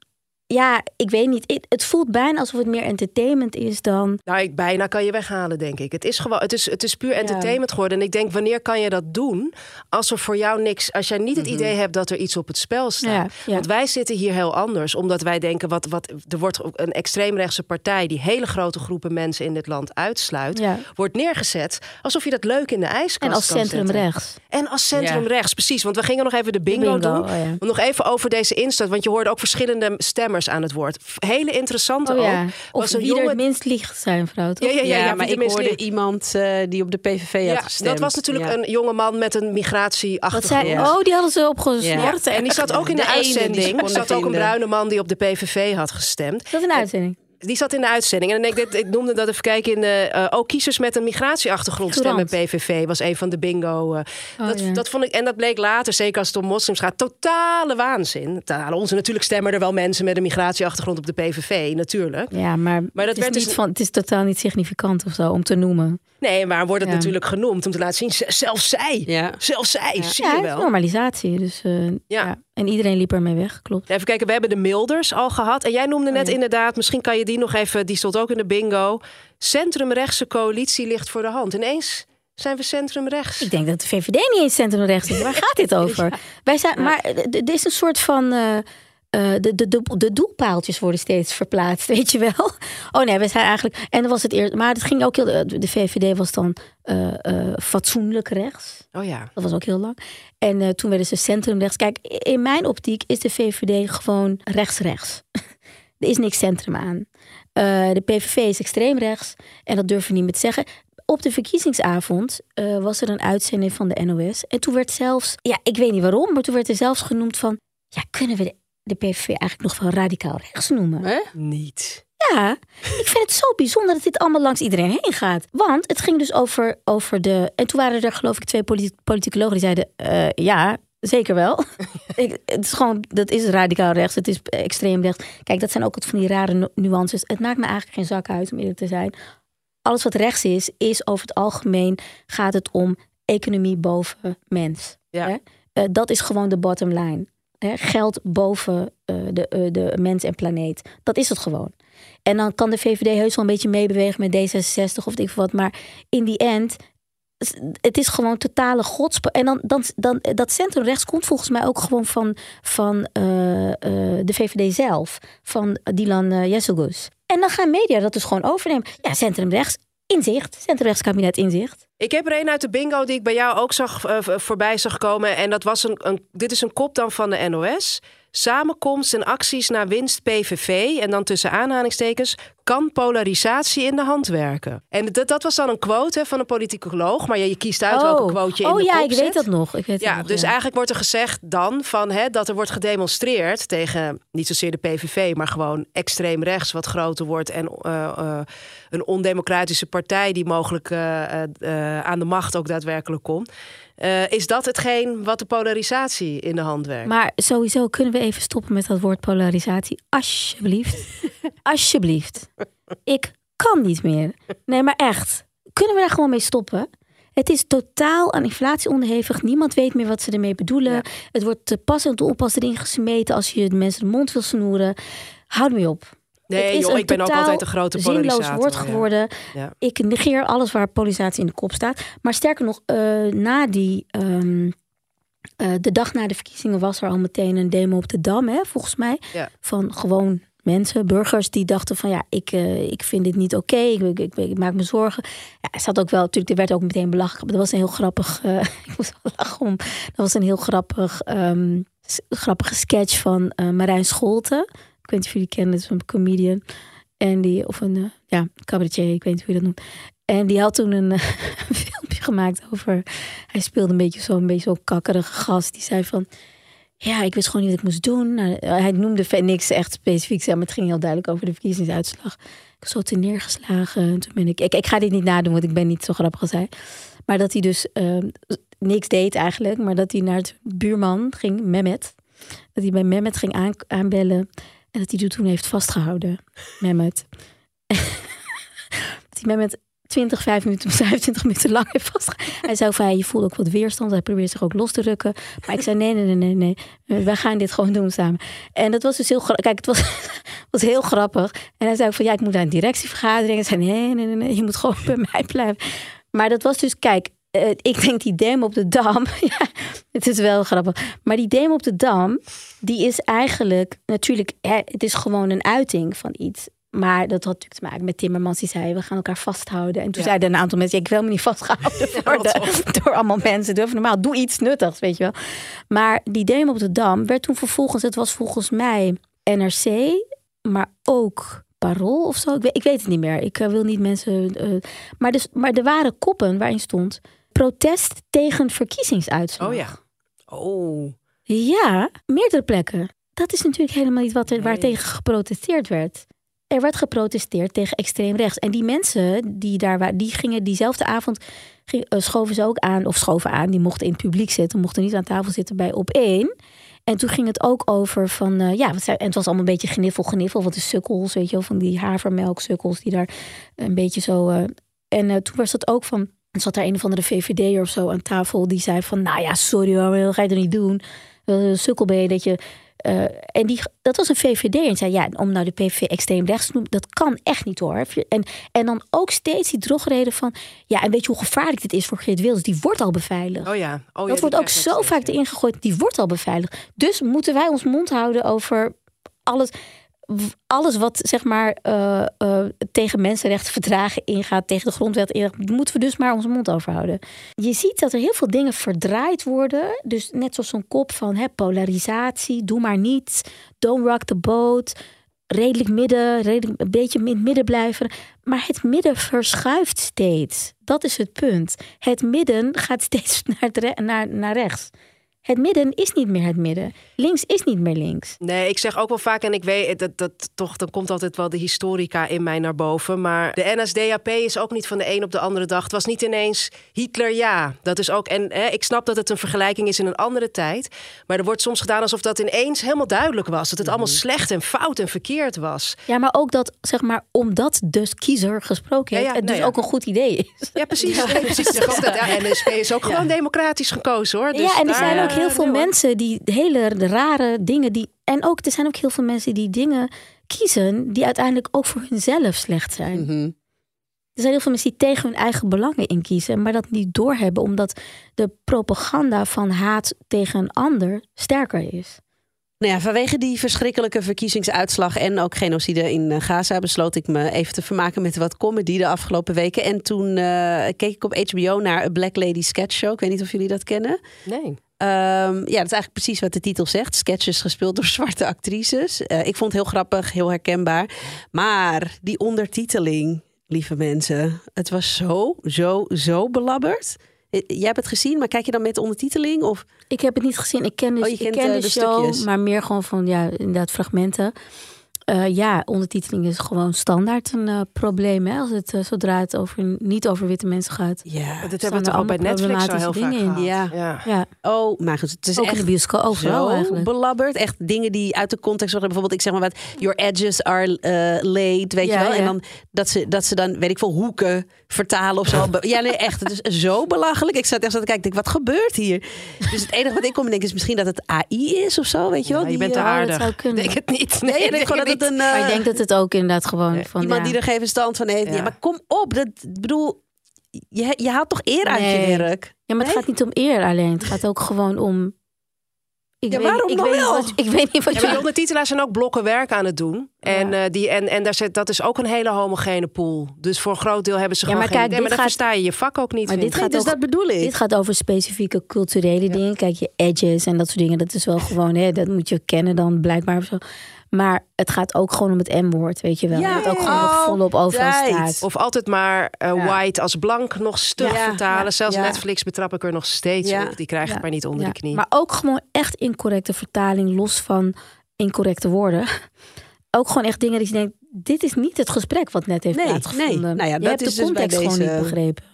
ja, ik weet niet. Het, het voelt bijna alsof het meer entertainment is dan. Nou, ik, bijna kan je weghalen, denk ik. Het is gewoon, het is, het is puur entertainment geworden. En ik denk, wanneer kan je dat doen als er voor jou niks, als jij niet het idee hebt dat er iets op het spel staat? Ja, ja. Want wij zitten hier heel anders, omdat wij denken, wat, wat, er wordt ook een extreemrechtse partij die hele grote groepen mensen in dit land uitsluit, Ja. wordt neergezet alsof je dat leuk in de ijskast En als kan centrum zetten. rechts. En als centrum Ja. rechts, precies. Want we gingen nog even de bingo, bingo, doen. oh Nog even over deze instart, want je hoorde ook verschillende stemmers aan het woord. Hele interessante Oh ja. ook. Of Was een wie er jongen- het minst liegt zijn vrouw, toch? Ja, ja, ja, Ja, ja, maar ik de hoorde iemand eh, die op de PVV had Ja, gestemd. dat was natuurlijk Ja. een jonge man met een migratieachtergrond. zei. Oh, die hadden ze opgesmort. Ja. En die zat ook in de, De uitzending. Er zat ook een bruine man die op de PVV had gestemd. Dat is een uitzending. Die zat in de uitzending. En ik, ik, ik noemde dat even kijken in de. eh, ook kiezers met een migratieachtergrond stemmen. PVV was een van de bingo. eh, Oh, dat, ja. dat vond ik. En dat bleek later, zeker als het om moslims gaat, totale waanzin. Totale onze natuurlijk stemmen er wel mensen met een migratieachtergrond op de PVV, natuurlijk. Ja, maar, Maar dat het, is werd niet dus- van, het is totaal niet significant of zo om te noemen. Nee, maar wordt het Ja. natuurlijk genoemd om te laten zien. Zelfs zij. Ja. Zelfs zij. Zie Ja, je wel. normalisatie. Dus, eh, ja. En iedereen liep ermee weg, klopt. Even kijken, we hebben de Milders al gehad. En jij noemde net ja. inderdaad, misschien kan je die nog even, die stond ook in de bingo. Centrumrechtse coalitie ligt voor de hand. Ineens zijn we centrumrechts. Ik denk dat de VVD niet eens centrumrechts is. Waar gaat dit over? Wij zijn, maar eh, d- er is een soort van... eh, eh, de, de, de, de doelpaaltjes worden steeds verplaatst, weet je wel? Oh nee, we zijn eigenlijk... En dat was het eerst... Maar het ging ook heel... De VVD was dan eh, eh, fatsoenlijk rechts. Oh ja. Dat was ook heel lang. En toen werden ze centrumrechts. Kijk, in mijn optiek is de VVD gewoon rechts-rechts. er is niks centrum aan. De PVV is extreem rechts. En dat durven we niet meer te zeggen. Op de verkiezingsavond was er een uitzending van de NOS. En toen werd zelfs, ja, ik weet niet waarom, maar toen werd er zelfs genoemd van, ja, kunnen we de, de PVV eigenlijk nog wel radicaal rechts noemen? Hè? Niet. Ja, ik vind het zo bijzonder dat dit allemaal langs iedereen heen gaat. Want het ging dus over, over de. En toen waren er, geloof ik, twee politi- politicologen die zeiden: eh, ja, zeker wel. ik, het is gewoon, dat is radicaal rechts, het is extreem rechts. Kijk, dat zijn ook wat van die rare nu- nuances. Het maakt me eigenlijk geen zak uit, om eerlijk te zijn. Alles wat rechts is, is over het algemeen gaat het om economie boven mens. Ja. Hè? Eh, dat is gewoon de bottom line. Geld boven eh, de, eh, de mens en planeet. Dat is het gewoon. En dan kan de VVD heus wel een beetje meebewegen met D66 of ik wat. Maar in die end, het is gewoon totale godspe... En dan, dan, dan, dat centrumrechts komt volgens mij ook gewoon van, van eh, eh, de VVD zelf. Van Dylan uh. En dan gaan media dat dus gewoon overnemen. Ja, centrumrechts, inzicht. Centrumrechtskabinet inzicht. Ik heb er een uit de bingo die ik bij jou ook zag eh, voorbij zag komen. En dat was een, een. Dit is een kop dan van de NOS. Samenkomst en acties naar winst PVV. En dan tussen aanhalingstekens. Kan polarisatie in de hand werken? En dat, dat was dan een quote hè, van een politicoloog. Maar je, je kiest uit welke quote je in oh de ja, kop ik zet. weet dat nog. Ik weet Ja, dat nog, dus eigenlijk wordt er gezegd dan van hè, dat er wordt gedemonstreerd tegen niet zozeer de PVV, maar gewoon extreem rechts wat groter wordt en eh, eh, een ondemocratische partij die mogelijk eh, aan de macht ook daadwerkelijk komt. Eh, is dat hetgeen wat de polarisatie in de hand werkt? Maar sowieso kunnen we even stoppen met dat woord polarisatie. Alsjeblieft. Alsjeblieft. Ik kan niet meer. Nee, maar echt. Kunnen we daar gewoon mee stoppen? Het is totaal aan inflatie onderhevig. Niemand weet meer wat ze ermee bedoelen. Ja. Het wordt te pas en te onpas erin gesmeten als je de mensen de mond wil snoeren. Houd me op. Nee, joh, ik ben ook altijd een grote zinloos polarisator. woord ja. geworden. Ja. Ik negeer alles waar polarisatie in de kop staat. Maar sterker nog, eh, na die. ehm, eh, de dag na de verkiezingen was er al meteen een demo op de Dam, hè, volgens mij. Ja. Van gewoon mensen, burgers, die dachten van ja, ik, eh, ik vind dit niet oké, ik, ik, ik, ik maak me zorgen. Ja, er zat ook wel, natuurlijk, er werd ook meteen belachelijk. Maar dat was een heel grappig, ik moest wel lachen om. Dat was een heel grappig, s- grappige sketch van Marijn Scholten. Ik weet niet of jullie kennen, dat is een comedian. En die, of een, eh, ja, cabaretier, ik weet niet hoe je dat noemt. En die had toen een, eh, filmpje gemaakt over. Hij speelde een beetje zo'n beetje zo'n kakkerige gast. Die zei van. ja, ik wist gewoon niet wat ik moest doen. Nou, hij noemde niks echt specifiek, maar het ging heel duidelijk over de verkiezingsuitslag. Ik was zo te neergeslagen. En Toen ben ik, ik, ga dit niet nadoen, want ik ben niet zo grappig als hij. Maar dat hij dus ehm, niks deed eigenlijk, maar dat hij naar het buurman ging, Mehmet. Dat hij bij Mehmet ging aan, aanbellen en dat hij die toen heeft vastgehouden, Mehmet. dat hij Mehmet 20, 5 minuten, 25 minuten lang heeft vastgehouden. Hij zei van, je voelde ook wat weerstand. Hij probeerde zich ook los te rukken. Maar ik zei, nee, nee, nee, nee, nee. Eh, Wij gaan dit gewoon doen samen. En dat was dus heel grappig. Kijk, het was, was heel grappig. En hij zei ook van, ja, ik moet naar een directievergadering. Ik zei, nee, nee, nee, nee, je moet gewoon bij mij blijven. Maar dat was dus, kijk, eh, ik denk die demo op de Dam. ja, het is wel grappig. Maar die demo op de Dam, die is eigenlijk natuurlijk, hè, het is gewoon een uiting van iets. Maar dat had natuurlijk te maken met Timmermans. Die zei, we gaan elkaar vasthouden. En toen Ja. zeiden een aantal mensen... Ja, ik wil me niet vastgehouden worden door allemaal mensen. Doe normaal, doe iets nuttigs, weet je wel. Maar die demo op de Dam werd toen vervolgens... Het was volgens mij NRC, maar ook Parool of zo. Ik weet, ik weet het niet meer. Ik eh, wil niet mensen... eh, maar, dus, maar er waren koppen waarin stond... Protest tegen verkiezingsuitslag. Oh ja. Oh. Ja, meerdere plekken. Dat is natuurlijk helemaal niet wat er, waar tegen geprotesteerd werd. Er werd geprotesteerd tegen extreem rechts. En die mensen die daar waren, die gingen diezelfde avond ging- eh, schoven ze ook aan, of schoven aan, die mochten in het publiek zitten, mochten niet aan tafel zitten bij op één. En toen ging het ook over van, eh, ja, wat zijn, en het was allemaal een beetje gniffel, gniffel, wat de sukkels, weet je wel, van die havermelksukkels die daar een beetje zo. eh, en toen was het ook van, er zat daar een of andere VVD'er of zo aan tafel, die zei van, nou ja, sorry hoor, dat ga je er niet doen. Uh, sukkel ben je dat je. eh, en die, dat was een VVD. En zei ja, om nou de PVV extreem rechts te noemen, dat kan echt niet hoor. En, en dan ook steeds die drogreden van. Ja, en weet je hoe gevaarlijk dit is voor Geert Wilders? Die wordt al beveiligd. Oh ja. Oh, ja, dat wordt ook zo vaak erin gegooid. Die wordt al beveiligd. Dus moeten wij ons mond houden over alles. Alles wat zeg maar eh, eh, tegen mensenrechtenverdragen ingaat, tegen de grondwet moeten we dus maar onze mond over houden. Je ziet dat er heel veel dingen verdraaid worden. Dus net zoals zo'n kop van hè, polarisatie, doe maar niets, don't rock the boat, redelijk midden, redelijk een beetje midden blijven. Maar het midden verschuift steeds. Dat is het punt. Het midden gaat steeds naar, naar, naar rechts. Het midden is niet meer het midden. Links is niet meer links. Nee, ik zeg ook wel vaak, en ik weet dat, dat toch, dan komt altijd wel de historica in mij naar boven. Maar de NSDAP is ook niet van de een op de andere dag. Het was niet ineens Hitler, ja. Dat is ook, en hè, ik snap dat het een vergelijking is in een andere tijd. Maar er wordt soms gedaan alsof dat ineens helemaal duidelijk was. Dat het allemaal Mhm. slecht en fout en verkeerd was. Ja, maar ook dat, zeg maar, omdat de kiezer gesproken heeft, Ja, ja, het dus nou ja. ook een goed idee is. Ja, precies. Precies. De NSP is ook gewoon democratisch gekozen hoor. Dus ja, en er zijn ook eh, heel veel nee, hoor. mensen die hele rare dingen die. En ook er zijn ook heel veel mensen die dingen kiezen die uiteindelijk ook voor hunzelf slecht zijn. Mhm. Er zijn heel veel mensen die tegen hun eigen belangen in kiezen, maar dat niet doorhebben omdat de propaganda van haat tegen een ander sterker is. Nou ja, vanwege die verschrikkelijke verkiezingsuitslag en ook genocide in eh, Gaza besloot ik me even te vermaken met wat comedy de afgelopen weken. En toen eh, keek ik op HBO naar A Black Lady Sketch Show. Ik weet niet of jullie dat kennen. Nee. Ehm, ja, dat is eigenlijk precies wat de titel zegt. Sketches gespeeld door zwarte actrices. Eh, ik vond het heel grappig, heel herkenbaar. Maar die ondertiteling, lieve mensen, het was zo, zo, zo belabberd. Eh, Jij hebt het gezien, maar kijk je dan met ondertiteling? Of Ik heb het niet gezien. Ik ken, dus, Oh, ik ken eh, de, de show, stukjes. maar meer gewoon van ja, inderdaad fragmenten. Eh, ja, ondertiteling is gewoon standaard een eh, probleem. Hè? Als het, eh, zodra het over, niet over witte mensen gaat. ja, Staan hebben we er toch ook bij Netflix zo heel vaak dingen in. gehad. Ja. ja. oh, maar goed, het is Ook in echt de bioscoop, overal zo eigenlijk. belabberd. Echt dingen die uit de context worden. Bijvoorbeeld, ik zeg maar wat, your edges are laid, weet Ja, je wel. En dan dat ze, dat ze dan, weet ik veel, hoeken vertalen of zo. Ja, nee, echt. Het is zo belachelijk. Ik zat echt zo te kijken, ik denk, wat gebeurt hier? Dus het enige wat ik kom denken is misschien dat het AI is of zo, weet je wel. Ja, je Die, bent te eh, dat aardig. zou kunnen. Denk het niet. Nee, ik denk gewoon dat het een... Maar eh, ik denk dat het ook inderdaad gewoon van Iemand ja. die er geen verstand van heeft. Ja. Maar kom op. Dat, bedoel, je, je haalt toch eer uit je werk? Ja, maar het gaat niet om eer alleen. Het gaat ook gewoon om. Ik Ja, weet, waarom ik weet wel? wat, ik weet niet wat Ja, maar je. die ondertitelaars zijn ook blokken werk aan het doen. En, eh, die, en, en daar zit, dat is ook een hele homogene pool. Dus voor een groot deel hebben ze Ja, gewoon maar geen kijk, idee. Maar dit dan gaat- versta je je vak ook niet. Maar vind dit gaat dus ook- dat bedoel ik. Dit gaat over specifieke culturele dingen. Kijk, je edges en dat soort dingen. Dat is wel gewoon, hè, dat moet je kennen dan blijkbaar of zo. Maar het gaat ook gewoon om het M-woord, weet je wel. Ja, dat ook gewoon oh, nog volop overal staat. Of altijd maar eh, Ja. white als blank nog stug Ja, vertalen. ja, Zelfs ja. Netflix betrap ik er nog steeds Ja. op. Die krijgen Ja, het maar niet onder Ja, de knie. Maar ook gewoon echt incorrecte vertaling, los van incorrecte woorden. Ook gewoon echt dingen die je denkt, dit is niet het gesprek wat net heeft Nee, plaatsgevonden. nee. Nou ja, je dat hebt is de dus bij context gewoon deze- niet begrepen.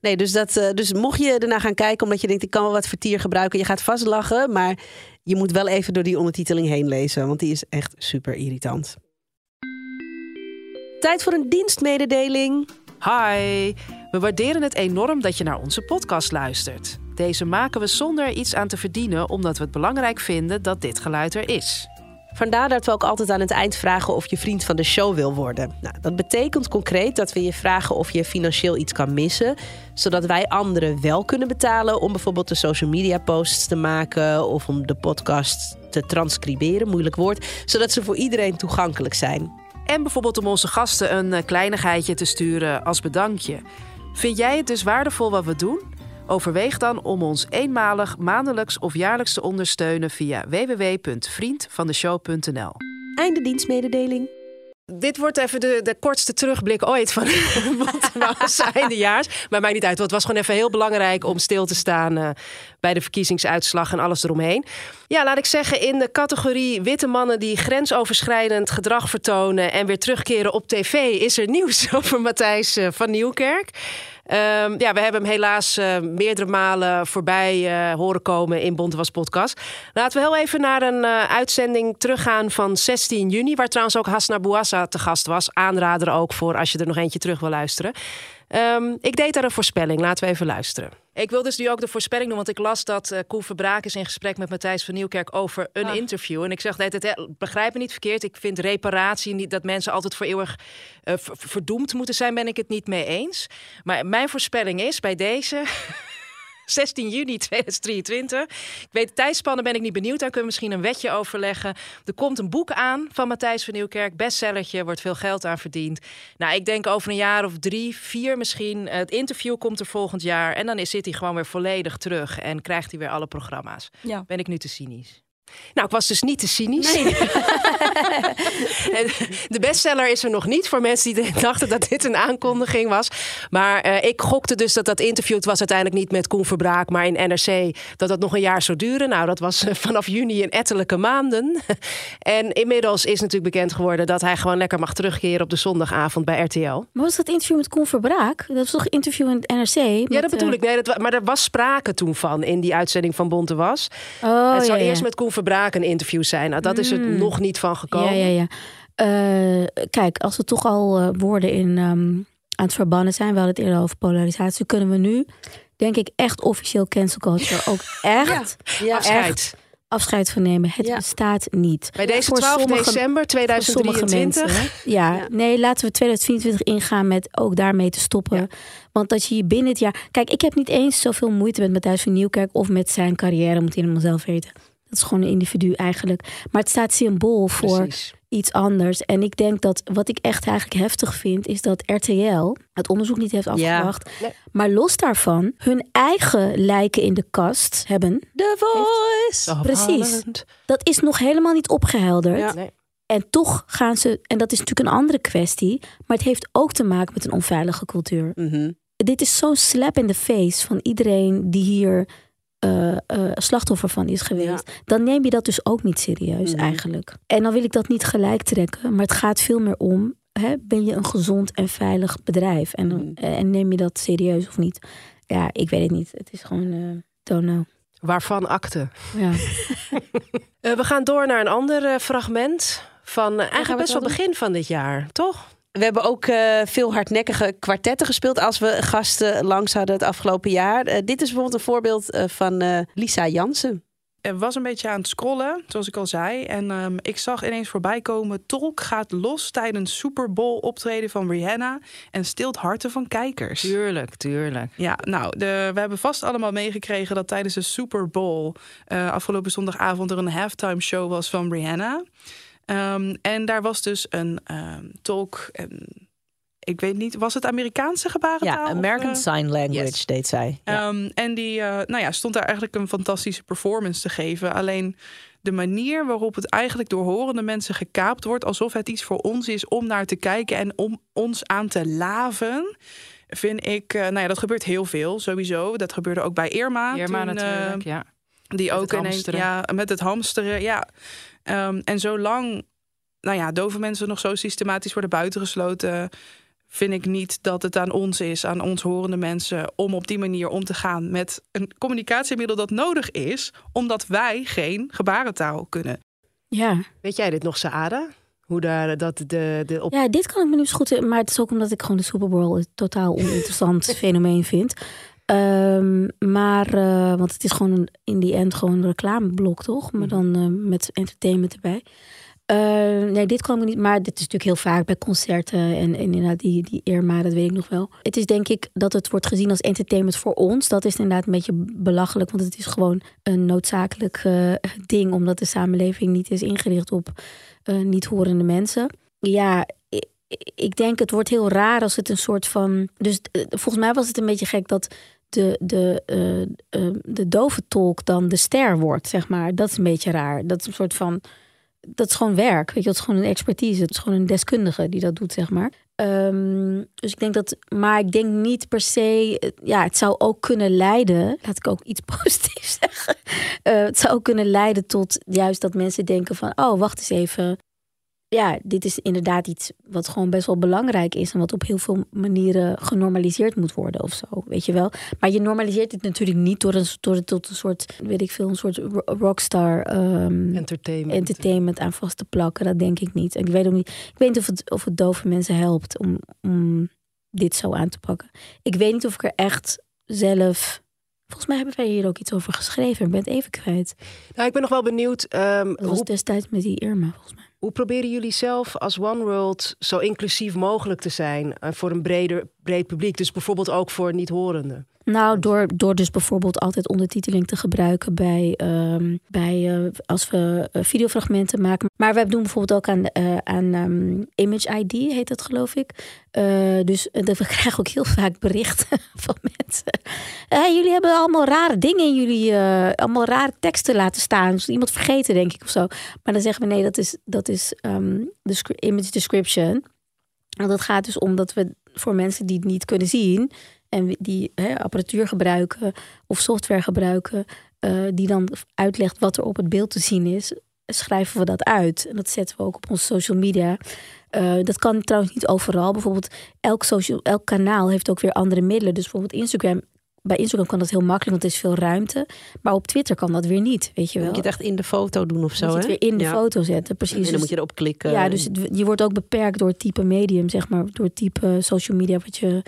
Nee, dus, dat, eh, dus mocht je ernaar gaan kijken omdat je denkt, ik kan wel wat vertier gebruiken, je gaat vast lachen, maar je moet wel even door die ondertiteling heen lezen, want die is echt super irritant. Tijd voor een dienstmededeling. Hi, we waarderen het enorm dat je naar onze podcast luistert. Deze maken we zonder er iets aan te verdienen, omdat we het belangrijk vinden dat dit geluid er is. Vandaar dat we ook altijd aan het eind vragen of je vriend van de show wil worden. Nou, dat betekent concreet dat we je vragen of je financieel iets kan missen, zodat wij anderen wel kunnen betalen om bijvoorbeeld de social media posts te maken of om de podcast te transcriberen, moeilijk woord, zodat ze voor iedereen toegankelijk zijn. En bijvoorbeeld om onze gasten een eh, kleinigheidje te sturen als bedankje. Vind jij het dus waardevol wat we doen? Overweeg dan om ons eenmalig, maandelijks of jaarlijks te ondersteunen via www.vriendvandeshow.nl. Einde dienstmededeling. Dit wordt even de, de kortste terugblik ooit van Montemouw's eindejaars. Maar maakt niet uit, want het was gewoon even heel belangrijk om stil te staan eh, bij de verkiezingsuitslag en alles eromheen. Ja, laat ik zeggen, in de categorie witte mannen die grensoverschrijdend gedrag vertonen en weer terugkeren op tv, is er nieuws over Matthijs eh, van Nieuwkerk. Ehm, ja, we hebben hem helaas eh, meerdere malen voorbij eh, horen komen in Bontewas podcast. Laten we heel even naar een eh, uitzending teruggaan van 16 juni, waar trouwens ook Hasna Bouassa te gast was. Aanrader ook voor als je er nog eentje terug wil luisteren. Ehm, ik deed daar een voorspelling. Laten we even luisteren. Ik wil dus nu ook de voorspelling doen, want ik las dat uh, Koen Verbraak is in gesprek met Matthijs van Nieuwkerk over een Ah. interview. En ik zeg net, het, begrijp me niet verkeerd. Ik vind reparatie niet dat mensen altijd voor eeuwig uh, verdoemd moeten zijn, ben ik het niet mee eens. Maar mijn voorspelling is bij deze. 16 juni 2023. Ik weet, de tijdspannen ben ik niet benieuwd. Daar kunnen we misschien een wetje overleggen. Er komt een boek aan van Matthijs van Nieuwkerk. Bestsellertje, wordt veel geld aan verdiend. Nou, ik denk over een jaar of drie, vier misschien. Het interview komt er volgend jaar. En dan is, zit hij gewoon weer volledig terug. En krijgt hij weer alle programma's. Ja. Ben ik nu te cynisch? Nou, ik was dus niet te cynisch. Nee. de bestseller is er nog niet voor mensen die dachten dat dit een aankondiging was. Maar uh, ik gokte dus dat dat interview, het was uiteindelijk niet met Koen Verbraak, maar in NRC, dat dat nog een jaar zou duren. Nou, dat was uh, vanaf juni in ettelijke maanden. en inmiddels is natuurlijk bekend geworden dat hij gewoon lekker mag terugkeren op de zondagavond bij RTL. Maar was dat interview met Koen Verbraak? Dat was toch een interview in het NRC? Met, ja, dat bedoel uh... ik. Nee, dat, maar er was sprake toen van in die uitzending van Bonte Was. Oh, het zou ja, eerst ja. met Koen Verbraak een interview zijn. Nou, dat is er Mm. nog niet van gekomen. Ja, ja, ja. Uh, kijk, als we toch al uh, woorden in, um, aan het verbannen zijn, we hadden het eerder over polarisatie, kunnen we nu, denk ik, echt officieel cancel culture ook echt, ja. Ja. afscheid. Echt afscheid van nemen. Het ja. bestaat niet. Bij deze 12 sommige, december 2023? Mensen, ja, nee, laten we 2024 ingaan met ook daarmee te stoppen. Want dat je je binnen het jaar... Kijk, ik heb niet eens zoveel moeite met Matthijs van Nieuwkerk of met zijn carrière, moet hij helemaal zelf weten. Dat is gewoon een individu eigenlijk. Maar het staat symbool voor Precies. iets anders. En ik denk dat wat ik echt eigenlijk heftig vind, is dat RTL het onderzoek niet heeft afgewacht. Ja. Nee. Maar los daarvan, hun eigen lijken in de kast hebben. The Voice. Precies. Dat is nog helemaal niet opgehelderd. Ja. Nee. En toch gaan ze, en dat is natuurlijk een andere kwestie, maar het heeft ook te maken met een onveilige cultuur. Mm -hmm. Dit is zo'n slap in the face van iedereen die hier uh, uh, slachtoffer van is geweest, ja. dan neem je dat dus ook niet serieus mm. eigenlijk. En dan wil ik dat niet gelijk trekken, maar het gaat veel meer om: hè, ben je een gezond en veilig bedrijf en, mm. en neem je dat serieus of niet? Ja, ik weet het niet. Het is gewoon, uh, don't know. Waarvan akte? Ja. Uh, we gaan door naar een ander uh, fragment van uh, eigenlijk best wel begin van dit jaar, toch? We hebben ook uh, veel hardnekkige kwartetten gespeeld als we gasten langs hadden het afgelopen jaar. Uh, dit is bijvoorbeeld een voorbeeld uh, van Lisa Jansen. Ik was een beetje aan het scrollen, zoals ik al zei. En um, ik zag ineens voorbij komen... Tolk gaat los tijdens Super Bowl optreden van Rihanna... en stilt harten van kijkers. Tuurlijk, tuurlijk. Ja, nou, de, we hebben vast allemaal meegekregen... dat tijdens de Super Bowl uh, afgelopen zondagavond... er een halftime show was van Rihanna... Um, en daar was dus een um, tolk ik weet niet, was het Amerikaanse gebarentaal? Ja, American of, Sign Language deed zij. Ja. Um, en die nou ja, stond daar eigenlijk een fantastische performance te geven. Alleen de manier waarop het eigenlijk door horende mensen gekaapt wordt, alsof het iets voor ons is om naar te kijken en om ons aan te laven vind ik, uh, nou ja, dat gebeurt heel veel sowieso. Dat gebeurde ook bij Irma. Irma toen, natuurlijk, uh, ja. Die met ook ineens, ja, met het hamsteren, ja. Um, en zolang, nou ja, dove mensen nog zo systematisch worden buitengesloten, vind ik niet dat het aan ons is, aan ons horende mensen, om op die manier om te gaan met een communicatiemiddel dat nodig is, omdat wij geen gebarentaal kunnen. Ja. Weet jij dit nog, Saada? Hoe daar dat de, de op... Ja, dit kan ik me nu goed. Maar het is ook omdat ik gewoon de Super Bowl een totaal oninteressant fenomeen vind. Um, maar, uh, want het is gewoon in die end gewoon een reclameblok, toch? Maar dan uh, met entertainment erbij. Uh, nee, dit kan ik niet. Maar dit is natuurlijk heel vaak bij concerten en, en inderdaad die, die Irma, dat weet ik nog wel. Het is denk ik dat het wordt gezien als entertainment voor ons. Dat is inderdaad een beetje belachelijk, want het is gewoon een noodzakelijk ding, omdat de samenleving niet is ingericht op niet horende mensen. Ja, ik, denk het wordt heel raar als het een soort van. Dus volgens mij was het een beetje gek dat de, de, uh, de dove tolk dan de ster wordt, zeg maar. Dat is een beetje raar. Dat is een soort van. Dat is gewoon werk. Weet je, dat is gewoon een expertise. Het is gewoon een deskundige die dat doet, zeg maar. Um, dus ik denk dat, maar ik denk niet per se, ja, het zou ook kunnen leiden, laat ik ook iets positiefs zeggen. Uh, het zou ook kunnen leiden tot juist dat mensen denken van, oh, wacht eens even. Ja, dit is inderdaad iets wat gewoon best wel belangrijk is en wat op heel veel manieren genormaliseerd moet worden of zo, weet je wel. Maar je normaliseert het natuurlijk niet door een, door tot een soort, weet ik veel, een soort rockstar um, entertainment. entertainment aan vast te plakken. Dat denk ik niet. En ik weet ook niet, ik weet niet of het, of het dove mensen helpt om, om dit zo aan te pakken. Ik weet niet of ik er echt zelf Volgens mij hebben wij hier ook iets over geschreven. Ik ben het even kwijt. Nou, ik ben nog wel benieuwd. Um, dat was hoe, destijds met die Irma, volgens mij. Hoe proberen jullie zelf als One World zo inclusief mogelijk te zijn voor een breder, breed publiek? Dus bijvoorbeeld ook voor niet-horenden? Nou, door, door dus bijvoorbeeld altijd ondertiteling te gebruiken bij, um, bij uh, als we uh, videofragmenten maken. Maar we doen bijvoorbeeld ook aan, uh, aan um, Image ID, heet dat geloof ik. dus we krijgen ook heel vaak berichten van mensen. jullie hebben allemaal rare dingen in jullie, allemaal rare teksten laten staan. Dus iemand vergeten, denk ik, of zo. Maar dan zeggen we nee, dat is, dat is um, de image description. En dat gaat dus om dat we voor mensen die het niet kunnen zien en die hè, apparatuur gebruiken of software gebruiken, uh, die dan uitlegt wat er op het beeld te zien is, schrijven we dat uit. En dat zetten we ook op onze social media. Uh, dat kan trouwens niet overal. Bijvoorbeeld, elk, social, elk kanaal heeft ook weer andere middelen. Dus bijvoorbeeld Instagram. Bij Instagram kan dat heel makkelijk, want er is veel ruimte. Maar op Twitter kan dat weer niet, weet je wel. Moet je het echt in de foto doen of zo, Moet je het hè? weer in de ja. foto zetten, precies. En dan moet je erop klikken. Ja, dus het, je wordt ook beperkt door het type medium, zeg maar. Door het type social media wat je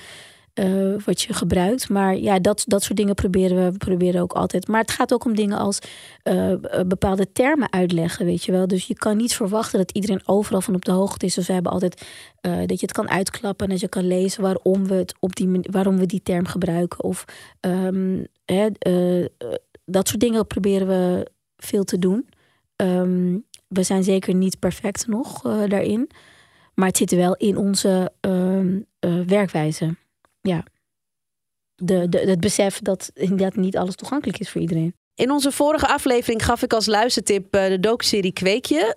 uh, wat je gebruikt. Maar ja, dat, dat soort dingen proberen we. We proberen ook altijd. Maar het gaat ook om dingen als uh, bepaalde termen uitleggen, weet je wel. Dus je kan niet verwachten dat iedereen overal van op de hoogte is. Dus we hebben altijd dat je het kan uitklappen en dat je kan lezen waarom we, het op die, waarom we die term gebruiken. Of um, hè, dat soort dingen proberen we veel te doen. Um, we zijn zeker niet perfect nog daarin. Maar het zit wel in onze werkwijze ja, de, de, het besef dat inderdaad niet alles toegankelijk is voor iedereen. In onze vorige aflevering gaf ik als luistertip uh, de docu-serie Kweekje,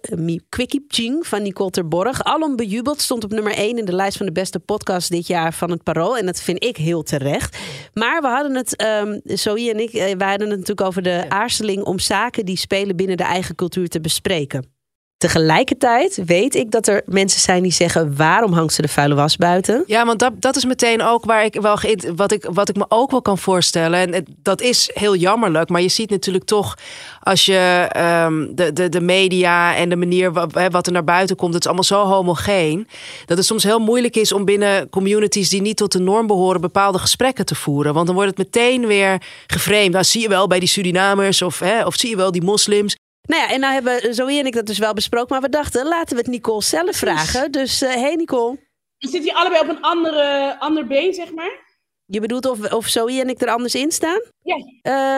Quickie Ching van Nicole Terborg. Alom bejubeld, stond op nummer 1 in de lijst van de beste podcasts dit jaar van het Parool. En dat vind ik heel terecht. Maar we hadden het, um, Zoe en ik, uh, wij hadden het natuurlijk over de aarzeling om zaken die spelen binnen de eigen cultuur te bespreken. Tegelijkertijd weet ik dat er mensen zijn die zeggen: waarom hangt ze de vuile was buiten? Ja, want dat, dat is meteen ook waar ik wel wat ik, wat ik me ook wel kan voorstellen. En dat is heel jammerlijk, maar je ziet natuurlijk toch als je um, de, de, de media en de manier wat, wat er naar buiten komt, het is allemaal zo homogeen. Dat het soms heel moeilijk is om binnen communities die niet tot de norm behoren, bepaalde gesprekken te voeren. Want dan wordt het meteen weer geframed. Nou, zie je wel bij die Surinamers of, hè, of zie je wel die moslims. Nou ja, en nou hebben Zoe en ik dat dus wel besproken. Maar we dachten, laten we het Nicole zelf vragen. Dus uh, hey Nicole. Zitten hier allebei op een andere, ander been, zeg maar. Je bedoelt of, of Zoe en ik er anders in staan? Ja.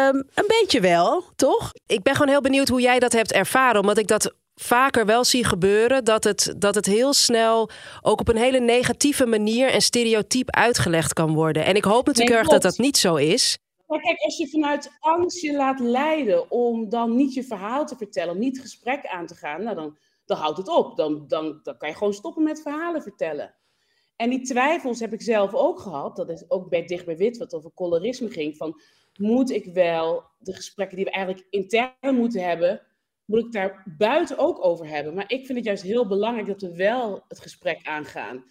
Um, een beetje wel, toch? Ik ben gewoon heel benieuwd hoe jij dat hebt ervaren. Omdat ik dat vaker wel zie gebeuren dat het, dat het heel snel ook op een hele negatieve manier en stereotyp uitgelegd kan worden. En ik hoop natuurlijk nee, erg dat dat niet zo is. Maar kijk, als je vanuit angst je laat leiden om dan niet je verhaal te vertellen, om niet het gesprek aan te gaan, nou dan, dan houdt het op. Dan, dan, dan kan je gewoon stoppen met verhalen vertellen. En die twijfels heb ik zelf ook gehad. Dat is ook bij Dicht bij Wit, wat over colorisme ging. Van, moet ik wel de gesprekken die we eigenlijk intern moeten hebben, moet ik daar buiten ook over hebben. Maar ik vind het juist heel belangrijk dat we wel het gesprek aangaan.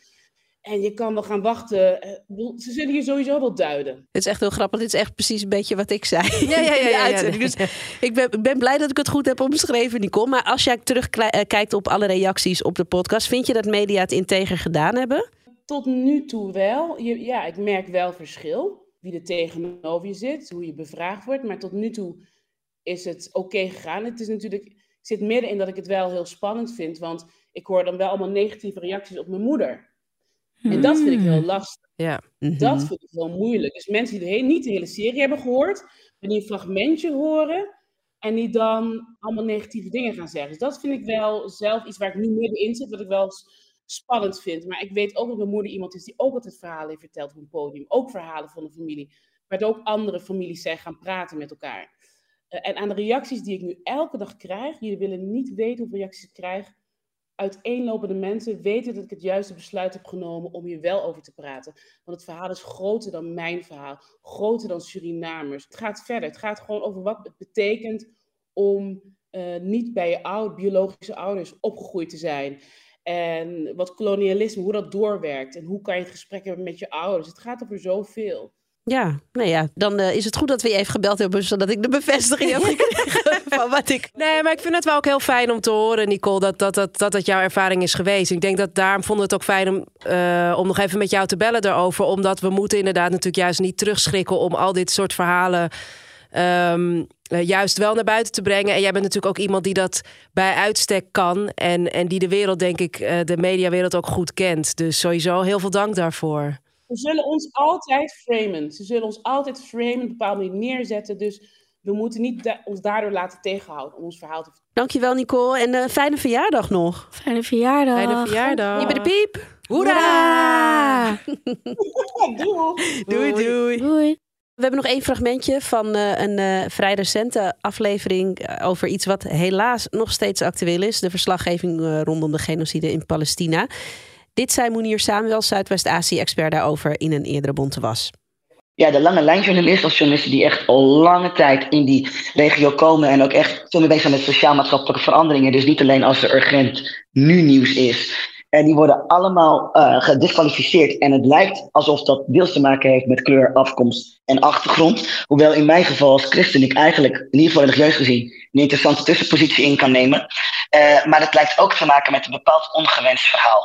En je kan wel gaan wachten. Eh, ze zullen je sowieso wel duiden. Het is echt heel grappig. Dit is echt precies een beetje wat ik zei. Ja, ja, ja. ja, ja, Dus ik ben, ben, blij dat ik het goed heb omschreven, Nicole. Maar als jij terugkijkt op alle reacties op de podcast, vind je dat media het integer gedaan hebben? Tot nu toe wel. ja, ik merk wel verschil. Wie er tegenover je zit, hoe je bevraagd wordt. Maar tot nu toe is het oké gegaan. Het is natuurlijk, ik zit midden in dat ik het wel heel spannend vind. Want ik hoor dan wel allemaal negatieve reacties op mijn moeder. En dat vind ik heel lastig. Ja. Dat vind ik heel moeilijk. Dus mensen die de niet de hele serie hebben gehoord, maar die een fragmentje horen en die dan allemaal negatieve dingen gaan zeggen. Dus dat vind ik wel zelf iets waar ik nu middenin zit, wat ik wel spannend vind. Maar ik weet ook dat mijn moeder iemand is die ook altijd verhalen heeft verteld op een podium. Ook verhalen van de familie. Waar ook andere families zijn gaan praten met elkaar. Eh, en aan de reacties die ik nu elke dag krijg, jullie willen niet weten hoeveel reacties ik krijg uiteenlopende mensen weten dat ik het juiste besluit heb genomen om hier wel over te praten. Want het verhaal is groter dan mijn verhaal, groter dan Surinamers. Het gaat verder. Het gaat gewoon over wat het betekent om uh, niet bij je oud, biologische ouders opgegroeid te zijn. En wat kolonialisme, hoe dat doorwerkt. En hoe kan je het gesprek hebben met je ouders. Het gaat over zoveel. Ja, nou ja, dan uh, is het goed dat we je even gebeld hebben, zodat ik de bevestiging heb gekregen van wat ik. Nee, maar ik vind het wel ook heel fijn om te horen, Nicole, dat dat, dat, dat, dat jouw ervaring is geweest. Ik denk dat daarom vonden we het ook fijn om, uh, om nog even met jou te bellen daarover. Omdat we moeten inderdaad natuurlijk juist niet terugschrikken om al dit soort verhalen. Um, uh, juist wel naar buiten te brengen. En jij bent natuurlijk ook iemand die dat bij uitstek kan. En, en die de wereld, denk ik, de mediawereld ook goed kent. Dus sowieso heel veel dank daarvoor. Ze zullen ons altijd framen. Ze zullen ons altijd framen, op een bepaalde manier neerzetten. Dus we moeten niet da ons daardoor laten tegenhouden om ons verhaal te vertellen. Dankjewel Nicole en uh, fijne verjaardag nog. Fijne verjaardag. Fijne verjaardag. Je bent de piep. Hoera! doei. doei. Doei, doei. We hebben nog één fragmentje van uh, een uh, vrij recente aflevering over iets wat helaas nog steeds actueel is. De verslaggeving rondom de genocide in Palestina. Dit zei Moenier Samuel, Zuidwest-Azië-expert daarover in een eerdere bonte was. Ja, de lange lijnjournalisten of journalisten die echt al lange tijd in die regio komen en ook echt veel meer bezig zijn met sociaal-maatschappelijke veranderingen. Dus niet alleen als er urgent nu nieuws is. En die worden allemaal uh, gedisqualificeerd. En het lijkt alsof dat deels te maken heeft met kleur, afkomst en achtergrond. Hoewel in mijn geval als christen ik eigenlijk, in ieder geval religieus gezien, een interessante tussenpositie in kan nemen. Uh, maar het lijkt ook te maken met een bepaald ongewenst verhaal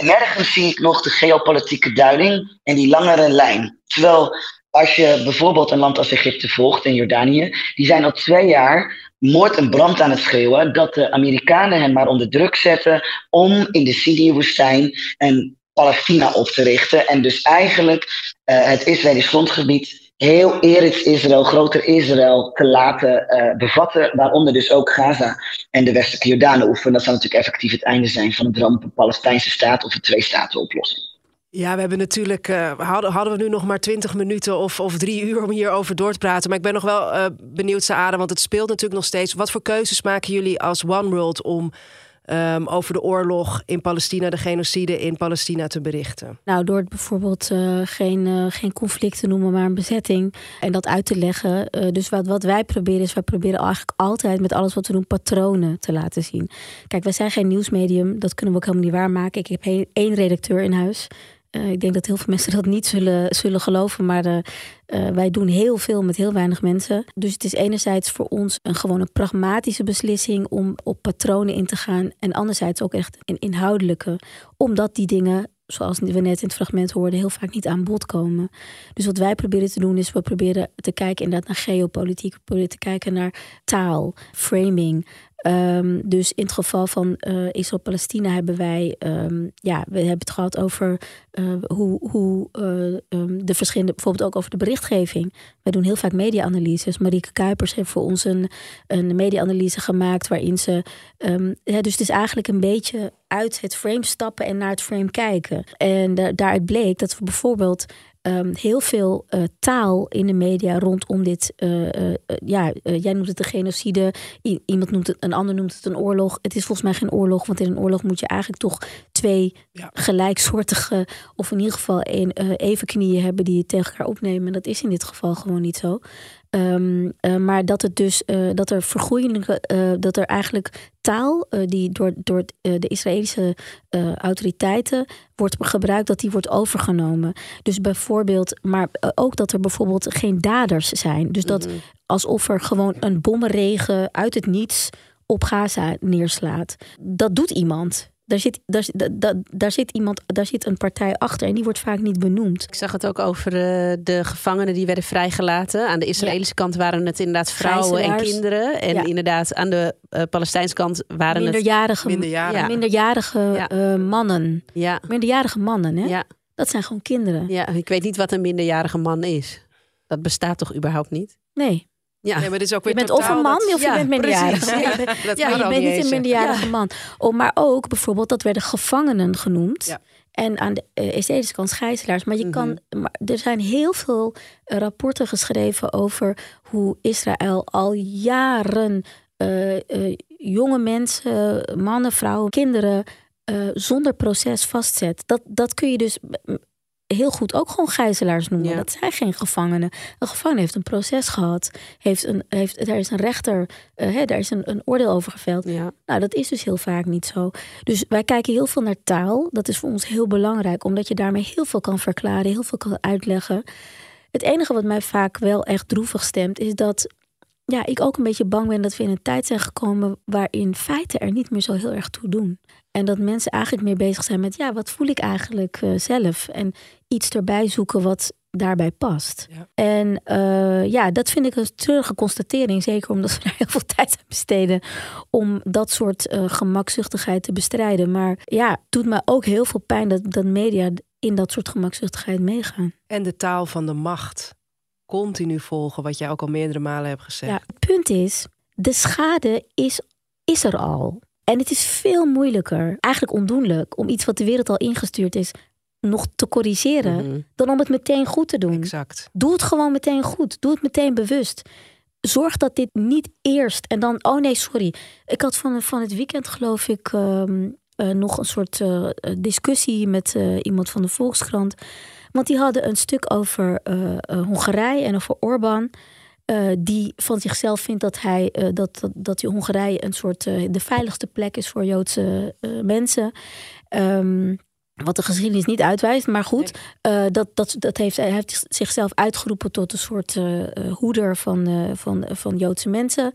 nergens zie ik nog de geopolitieke duiding en die langere lijn. Terwijl als je bijvoorbeeld een land als Egypte volgt en Jordanië, die zijn al twee jaar moord en brand aan het schreeuwen dat de Amerikanen hen maar onder druk zetten om in de Syrië-woestijn en Palestina op te richten. En dus eigenlijk uh, het Israëlisch grondgebied heel Eretz Israël, groter Israël, te laten uh, bevatten, waaronder dus ook Gaza en de westelijke Jordaan oefenen. Dat zou natuurlijk effectief het einde zijn van het rampen Palestijnse staat of een twee-staten-oplossing. Ja, we hebben natuurlijk. Uh, hadden, we nu nog maar twintig minuten of, of drie uur om hierover door te praten. Maar ik ben nog wel uh, benieuwd, Saade, want het speelt natuurlijk nog steeds. Wat voor keuzes maken jullie als One World om um, over de oorlog in Palestina, de genocide in Palestina te berichten? Nou, door bijvoorbeeld uh, geen, uh, geen conflict te noemen, maar een bezetting. En dat uit te leggen. Uh, dus wat, wat wij proberen is, wij proberen eigenlijk altijd met alles wat we doen patronen te laten zien. Kijk, wij zijn geen nieuwsmedium, dat kunnen we ook helemaal niet waarmaken. Ik heb één redacteur in huis. Uh, ik denk dat heel veel mensen dat niet zullen, zullen geloven, maar uh, uh, wij doen heel veel met heel weinig mensen. Dus het is enerzijds voor ons een gewoon een pragmatische beslissing om op patronen in te gaan. En anderzijds ook echt een inhoudelijke, omdat die dingen, zoals we net in het fragment hoorden, heel vaak niet aan bod komen. Dus wat wij proberen te doen is, we proberen te kijken inderdaad naar geopolitiek, we proberen te kijken naar taal, framing. Ehm, dus in het geval van uh, Israël-Palestina hebben wij, ehm, ja, we hebben het gehad over uh, hoe, hoe uh, um, de verschillende, bijvoorbeeld ook over de berichtgeving. Wij doen heel vaak media-analyses. Marieke Kuipers heeft voor ons een, een media-analyse gemaakt waarin ze, ja, dus het is eigenlijk een beetje uit het frame stappen en naar het frame kijken. En daaruit bleek dat we bijvoorbeeld um, heel veel uh, taal in de media rondom dit. Uh, uh, ja, jij noemt het een genocide. I iemand noemt het, een ander noemt het een oorlog. Het is volgens mij geen oorlog, want in een oorlog moet je eigenlijk toch twee ja. gelijksoortige, of in ieder geval een, even knieën hebben die je tegen elkaar opnemen. En dat is in dit geval gewoon niet zo. Um, uh, maar dat het dus uh, dat er vergroeiende, uh, dat er eigenlijk taal die door, door de Israëlische autoriteiten wordt gebruikt, dat die wordt overgenomen. Dus bijvoorbeeld, maar ook dat er bijvoorbeeld geen daders zijn. Dus dat mm -hmm. alsof er gewoon een bommenregen uit het niets op Gaza neerslaat. Dat doet iemand. Daar zit, daar, daar, daar, zit iemand, daar zit een partij achter en die wordt vaak niet benoemd. Ik zag het ook over de, de gevangenen die werden vrijgelaten. Aan de Israëlische ja. kant waren het inderdaad vrouwen en kinderen. En ja. inderdaad aan de uh, Palestijnse kant waren minderjarige, het minderjarige, minderjarige uh, mannen. Ja. Minderjarige mannen, hè? Ja. Dat zijn gewoon kinderen. Ja, ik weet niet wat een minderjarige man is. Dat bestaat toch überhaupt niet? Nee. Ja. Nee, maar dit is ook weer je bent of een man dat... of je ja, bent minderjarig. Ja, ja, je bent niet een minderjarige man. Oh, maar ook bijvoorbeeld, dat werden gevangenen genoemd. En aan de uh, Israëlische kant gijzelaars. Maar je mm -hmm. kan, maar er zijn heel veel uh, rapporten geschreven over hoe Israël al jaren uh, jonge mensen, mannen, vrouwen, kinderen zonder proces vastzet. Dat, dat kun je dus heel goed ook gewoon gijzelaars noemen. Ja. Dat zijn geen gevangenen. Een gevangene heeft een proces gehad. Heeft een, heeft, daar is een rechter, uh, hè, daar is een, een oordeel over geveld. Ja. Nou, dat is dus heel vaak niet zo. Dus wij kijken heel veel naar taal. Dat is voor ons heel belangrijk, omdat je daarmee heel veel kan verklaren, heel veel kan uitleggen. Het enige wat mij vaak wel echt droevig stemt, is dat ja, ik ook een beetje bang ben dat we in een tijd zijn gekomen waarin feiten er niet meer zo heel erg toe doen. En dat mensen eigenlijk meer bezig zijn met, ja, wat voel ik eigenlijk uh, zelf? En iets erbij zoeken wat daarbij past. Ja. En uh, ja, dat vind ik een treurige constatering. Zeker omdat we daar heel veel tijd aan besteden om dat soort uh, gemakzuchtigheid te bestrijden. Maar ja, het doet me ook heel veel pijn dat, dat media in dat soort gemakzuchtigheid meegaan. En de taal van de macht. Continu volgen, wat jij ook al meerdere malen hebt gezegd. Ja, het punt is, de schade is, is er al. En het is veel moeilijker, eigenlijk ondoenlijk, om iets wat de wereld al ingestuurd is, nog te corrigeren, mm -hmm. dan om het meteen goed te doen. Exact. Doe het gewoon meteen goed. Doe het meteen bewust. Zorg dat dit niet eerst en dan, oh nee, sorry. Ik had van, van het weekend, geloof ik, um, uh, nog een soort uh, discussie met uh, iemand van de Volkskrant. Want die hadden een stuk over Hongarije en over Orbán. Uh, die van zichzelf vindt dat, hij, uh, dat, dat, dat die Hongarije een soort de veiligste plek is voor Joodse mensen. Um, wat de geschiedenis niet uitwijst, maar goed, nee. dat, dat, dat heeft, hij heeft zichzelf uitgeroepen tot een soort hoeder van, van, van Joodse mensen.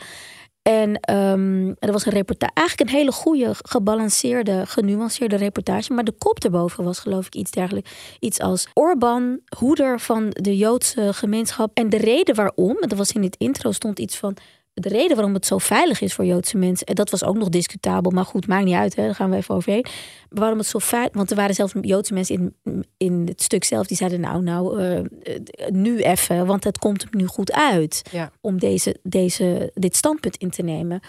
En um, er was een reportage, eigenlijk een hele goede, gebalanceerde, genuanceerde reportage. Maar de kop erboven was geloof ik iets dergelijks. Iets als Orban, hoeder van de Joodse gemeenschap. En de reden waarom, dat was in het intro, stond iets van de reden waarom het zo veilig is voor Joodse mensen, en dat was ook nog discutabel, maar goed, maakt niet uit, hè, daar gaan we even overheen. Waarom het zo veilig, want er waren zelfs Joodse mensen in, in het stuk zelf die zeiden, nou, nou, uh, nu even, want het komt nu goed uit ja. om deze, deze, dit standpunt in te nemen.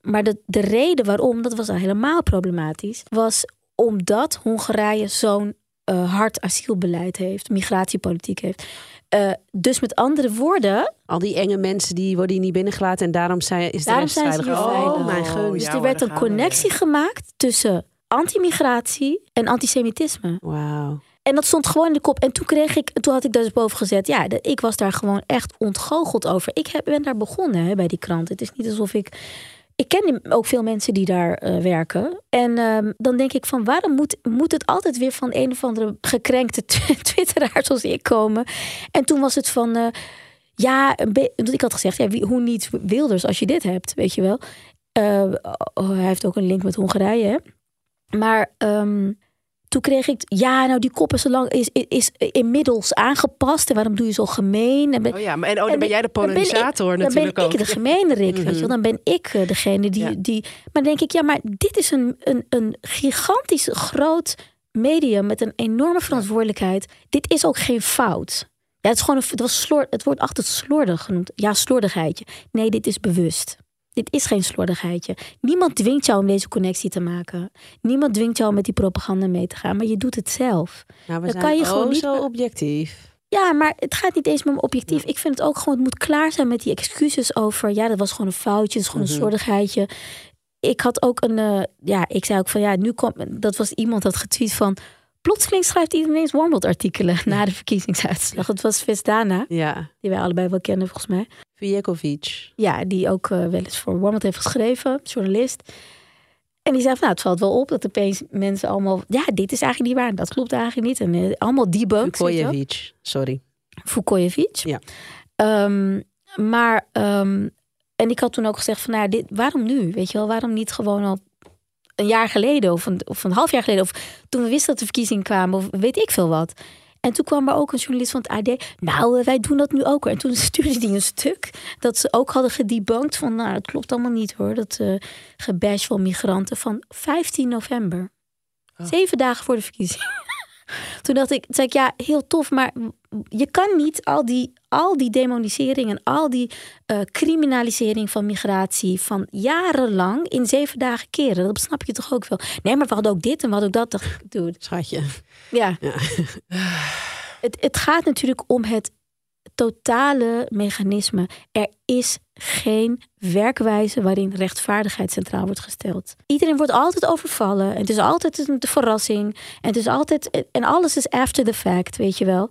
Maar de, de reden waarom, dat was al helemaal problematisch, was omdat Hongarije zo'n uh, hard asielbeleid heeft, migratiepolitiek heeft. Uh, dus met andere woorden. Al die enge mensen die worden hier niet binnengelaten en daarom zijn, is daarom de zijn. Ze veilig. Oh, mijn gun. Dus ja, er werd een connectie gemaakt tussen anti-migratie en antisemitisme. Wauw. En dat stond gewoon in de kop. En toen kreeg ik, toen had ik dus boven gezet. Ja, de, ik was daar gewoon echt ontgoocheld over. Ik heb, ben daar begonnen hè, bij die krant. Het is niet alsof ik ik ken ook veel mensen die daar uh, werken. En uh, dan denk ik van waarom moet, moet het altijd weer van een of andere gekrenkte twitteraar zoals ik komen? En toen was het van uh, ja, ik had gezegd, ja, hoe niet Wilders als je dit hebt, weet je wel. Uh, oh, hij heeft ook een link met Hongarije. Hè? Maar um, toen kreeg ik, ja, nou die kop is, lang, is, is, inmiddels aangepast. En waarom doe je zo gemeen? En ben, oh ja, maar en, oh, dan ben jij de polarisator natuurlijk Dan ben ik de gemene Rick, weet je wel. Mhm. Dan ben ik eh, degene die, die... Maar denk ik, ja, maar dit is een, een, een gigantisch groot medium met een enorme verantwoordelijkheid. Dit is ook geen fout. Ja, het, is gewoon een, het, was slor, het wordt altijd slordig genoemd. Ja, slordigheidje. Nee, dit is bewust. Dit is geen slordigheidje. Niemand dwingt jou om deze connectie te maken. Niemand dwingt jou om met die propaganda mee te gaan, maar je doet het zelf. Nou, we Dan zijn kan je gewoon niet zo objectief. Ja, maar het gaat niet eens meer objectief. Ik vind het ook gewoon, het moet klaar zijn met die excuses over, ja, dat was gewoon een foutje, dat is gewoon een mhm. slordigheidje. Ik had ook een, uh, ja, ik zei ook van, ja, nu komt, dat was iemand dat getweet van, plotseling schrijft iedereen eens artikelen na de verkiezingsuitslag. Het was Vestana, ja. die wij allebei wel kennen volgens mij. Vijekovic. Ja, die ook uh, wel eens voor Warmond heeft geschreven, journalist. En die zei van, nou, het valt wel op dat opeens mensen allemaal... Ja, dit is eigenlijk niet waar, dat klopt eigenlijk niet. En uh, allemaal debunked. Vukojevic, sorry. Vukojevic. Ja. Um, maar, um, en ik had toen ook gezegd van, nou, dit, waarom nu? Weet je wel, waarom niet gewoon al een jaar geleden of een, of een half jaar geleden... of toen we wisten dat de verkiezingen kwamen of weet ik veel wat... En toen kwam er ook een journalist van het AD. Nou, eh, wij doen dat nu ook. En toen stuurde hij een stuk dat ze ook hadden gedebunked van... nou, het klopt allemaal niet hoor, dat uh, gebash van migranten van 15 november. Oh. Zeven dagen voor de verkiezing. toen dacht ik, zei ik, ja, heel tof, maar je kan niet al die, al die demonisering en al die uh, criminalisering van migratie van jarenlang in zeven dagen keren. Dat snap je toch ook wel? Nee, maar we hadden ook dit en we hadden ook dat. Dude. Schatje. Ja. ja. het, het gaat natuurlijk om het totale mechanisme. Er is geen werkwijze waarin rechtvaardigheid centraal wordt gesteld. Iedereen wordt altijd overvallen. En het is altijd een verrassing. En het is altijd. En alles is after the fact, weet je wel.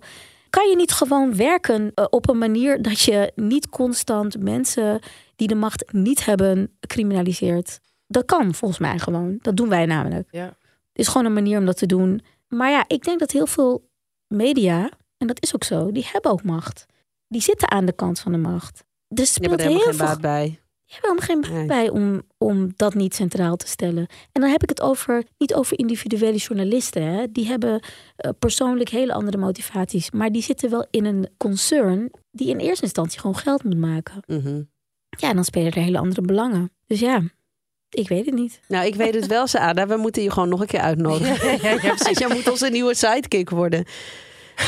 Kan je niet gewoon werken eh, op een manier dat je niet constant mensen die de macht niet hebben criminaliseert? Dat kan volgens mij gewoon. Dat doen wij namelijk. Ja. Het is gewoon een manier om dat te doen. Maar ja, ik denk dat heel veel media, en dat is ook zo, die hebben ook macht. Die zitten aan de kant van de macht. Je hebt er helemaal geen baat bij. Je hebt helemaal geen baat bij om, om dat niet centraal te stellen. En dan heb ik het over, niet over individuele journalisten. Hè. Die hebben uh, persoonlijk hele andere motivaties. Maar die zitten wel in een concern die in eerste instantie gewoon geld moet maken. Mhm. Ja, en dan spelen er hele andere belangen. Dus ja, ik weet het niet. Nou, ik weet het wel, Saada. We moeten je gewoon nog een keer uitnodigen. ja, ja, precies. Jij moet onze nieuwe sidekick worden.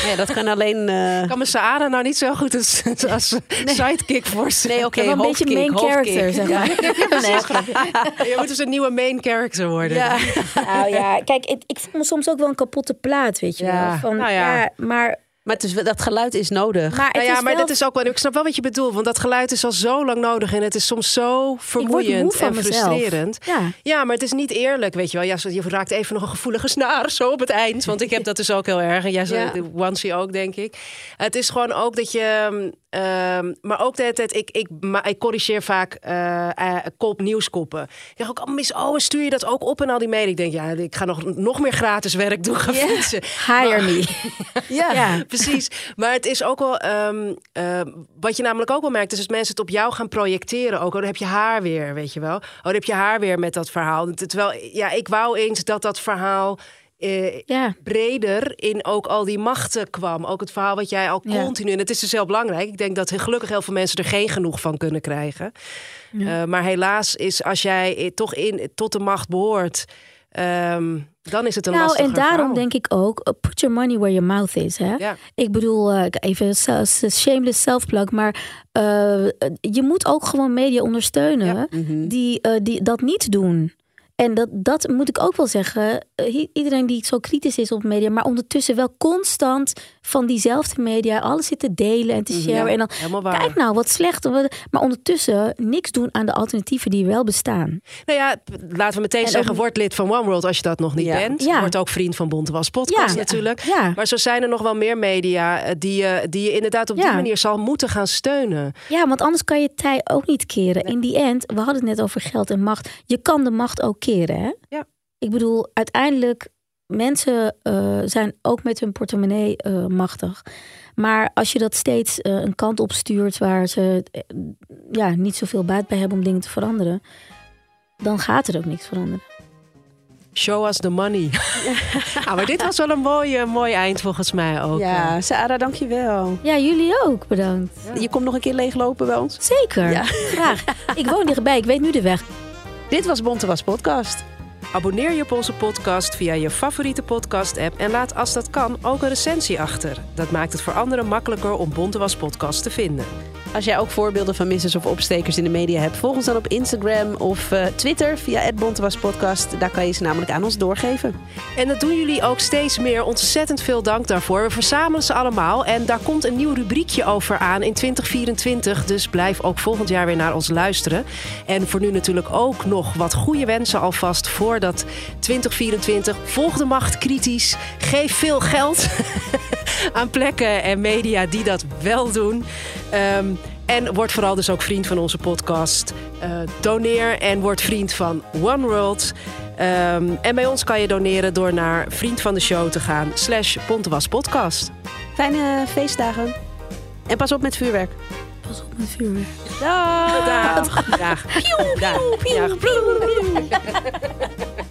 Ja, dat kan alleen. Uh... Kan me nou niet zo goed als, als sidekick voorstellen? Nee, oké. Okay, een beetje main character, zeg maar. nee, je moet dus een nieuwe main character worden. Ja. nou ja, kijk, ik, ik voel me soms ook wel een kapotte plaat, weet je wel. Van, nou ja. ja. maar maar het is, dat geluid is nodig. Maar, nou ja, maar dat is ook wel. Ik snap wel wat je bedoelt, want dat geluid is al zo lang nodig en het is soms zo vermoeiend en frustrerend. Ja. ja, maar het is niet eerlijk, weet je wel. Ja, je raakt even nog een gevoelige snaar zo op het eind, want ik heb dat dus ook heel erg. En jij, ja. Wansie ook, denk ik. Het is gewoon ook dat je Um, maar ook de tijd, ik, ik, ik corrigeer vaak uh, uh, kop, nieuwskoppen. Ik zeg ook, oh, mis, oh, stuur je dat ook op en al die media? Ik denk, ja, ik ga nog, nog meer gratis werk doen, gaan fietsen. Hire me. ja, ja, precies. Maar het is ook wel, um, uh, wat je namelijk ook wel merkt, is dat mensen het op jou gaan projecteren. Ook, oh, dan heb je haar weer, weet je wel. Oh, dan heb je haar weer met dat verhaal. Terwijl, ja, ik wou eens dat dat verhaal uh, ja. breder in ook al die machten kwam. Ook het verhaal wat jij al continu... En het is dus heel belangrijk. Ik denk dat gelukkig heel veel mensen er geen genoeg van kunnen krijgen. Uh, maar helaas is als jij toch in, tot de macht behoort... Um, dan is het een nou, en daarom verhaal. denk ik ook, uh, put your money where your mouth is. Hè? Ja. Ik bedoel, uh, even shameless self-plug, maar uh, je moet ook gewoon media ondersteunen ja. Mhm. die, die dat niet doen. En dat, dat moet ik ook wel zeggen. Eh, iedereen die zo kritisch is op media, maar ondertussen wel constant van diezelfde media alles zit te delen en te mhm, sharen. en dan kijk nou wat slecht. Maar ondertussen niks doen aan de alternatieven die wel bestaan. Nou ja, laten we meteen zeggen, word lid van One World als je dat nog niet bent. Ja. Word ook vriend van Bontewas podcast natuurlijk. Maar zo zijn er nog wel meer media eh, die, je, die je inderdaad op die manier zal moeten gaan steunen. Ja, want anders kan je tij ook niet keren. In die end, we hadden het net over geld en macht. Je kan de macht ook keren. Hè? Ja. Ik bedoel, uiteindelijk, mensen uh, zijn ook met hun portemonnee uh, machtig. Maar als je dat steeds uh, een kant op stuurt waar ze ja, niet zoveel baat bij hebben om dingen te veranderen, dan gaat er ook niks veranderen. Show us the money. ah, maar dit was wel een mooi, mooi eind volgens mij ook. Ja, Sarah, dankjewel. Ja, jullie ook. Bedankt. Je komt nog een keer leeglopen bij ons? Zeker. Ja. Graag. ik woon dichtbij. Ik weet nu de weg. Dit was Bonte Was Podcast. Abonneer je op onze podcast via je favoriete podcast-app en laat als dat kan ook een recensie achter. Dat maakt het voor anderen makkelijker om Bonte Was Podcast te vinden. Als jij ook voorbeelden van missers of opstekers in de media hebt, volg ons dan op Instagram of uh, Twitter via Podcast. Daar kan je ze namelijk aan ons doorgeven. En dat doen jullie ook steeds meer. Ontzettend veel dank daarvoor. We verzamelen ze allemaal en daar komt een nieuw rubriekje over aan in 2024. Dus blijf ook volgend jaar weer naar ons luisteren. En voor nu natuurlijk ook nog wat goede wensen alvast voor dat 2024. Volg de macht kritisch. Geef veel geld aan plekken en media die dat wel doen. Um, en word vooral dus ook vriend van onze podcast. Uh, doneer en word vriend van One World. Um, en bij ons kan je doneren door naar vriend van de show te gaan. Slash Podcast. Fijne feestdagen. En pas op met vuurwerk. Pas op met vuurwerk. Dag. Dag. Dag. Dag. Dag. Dag.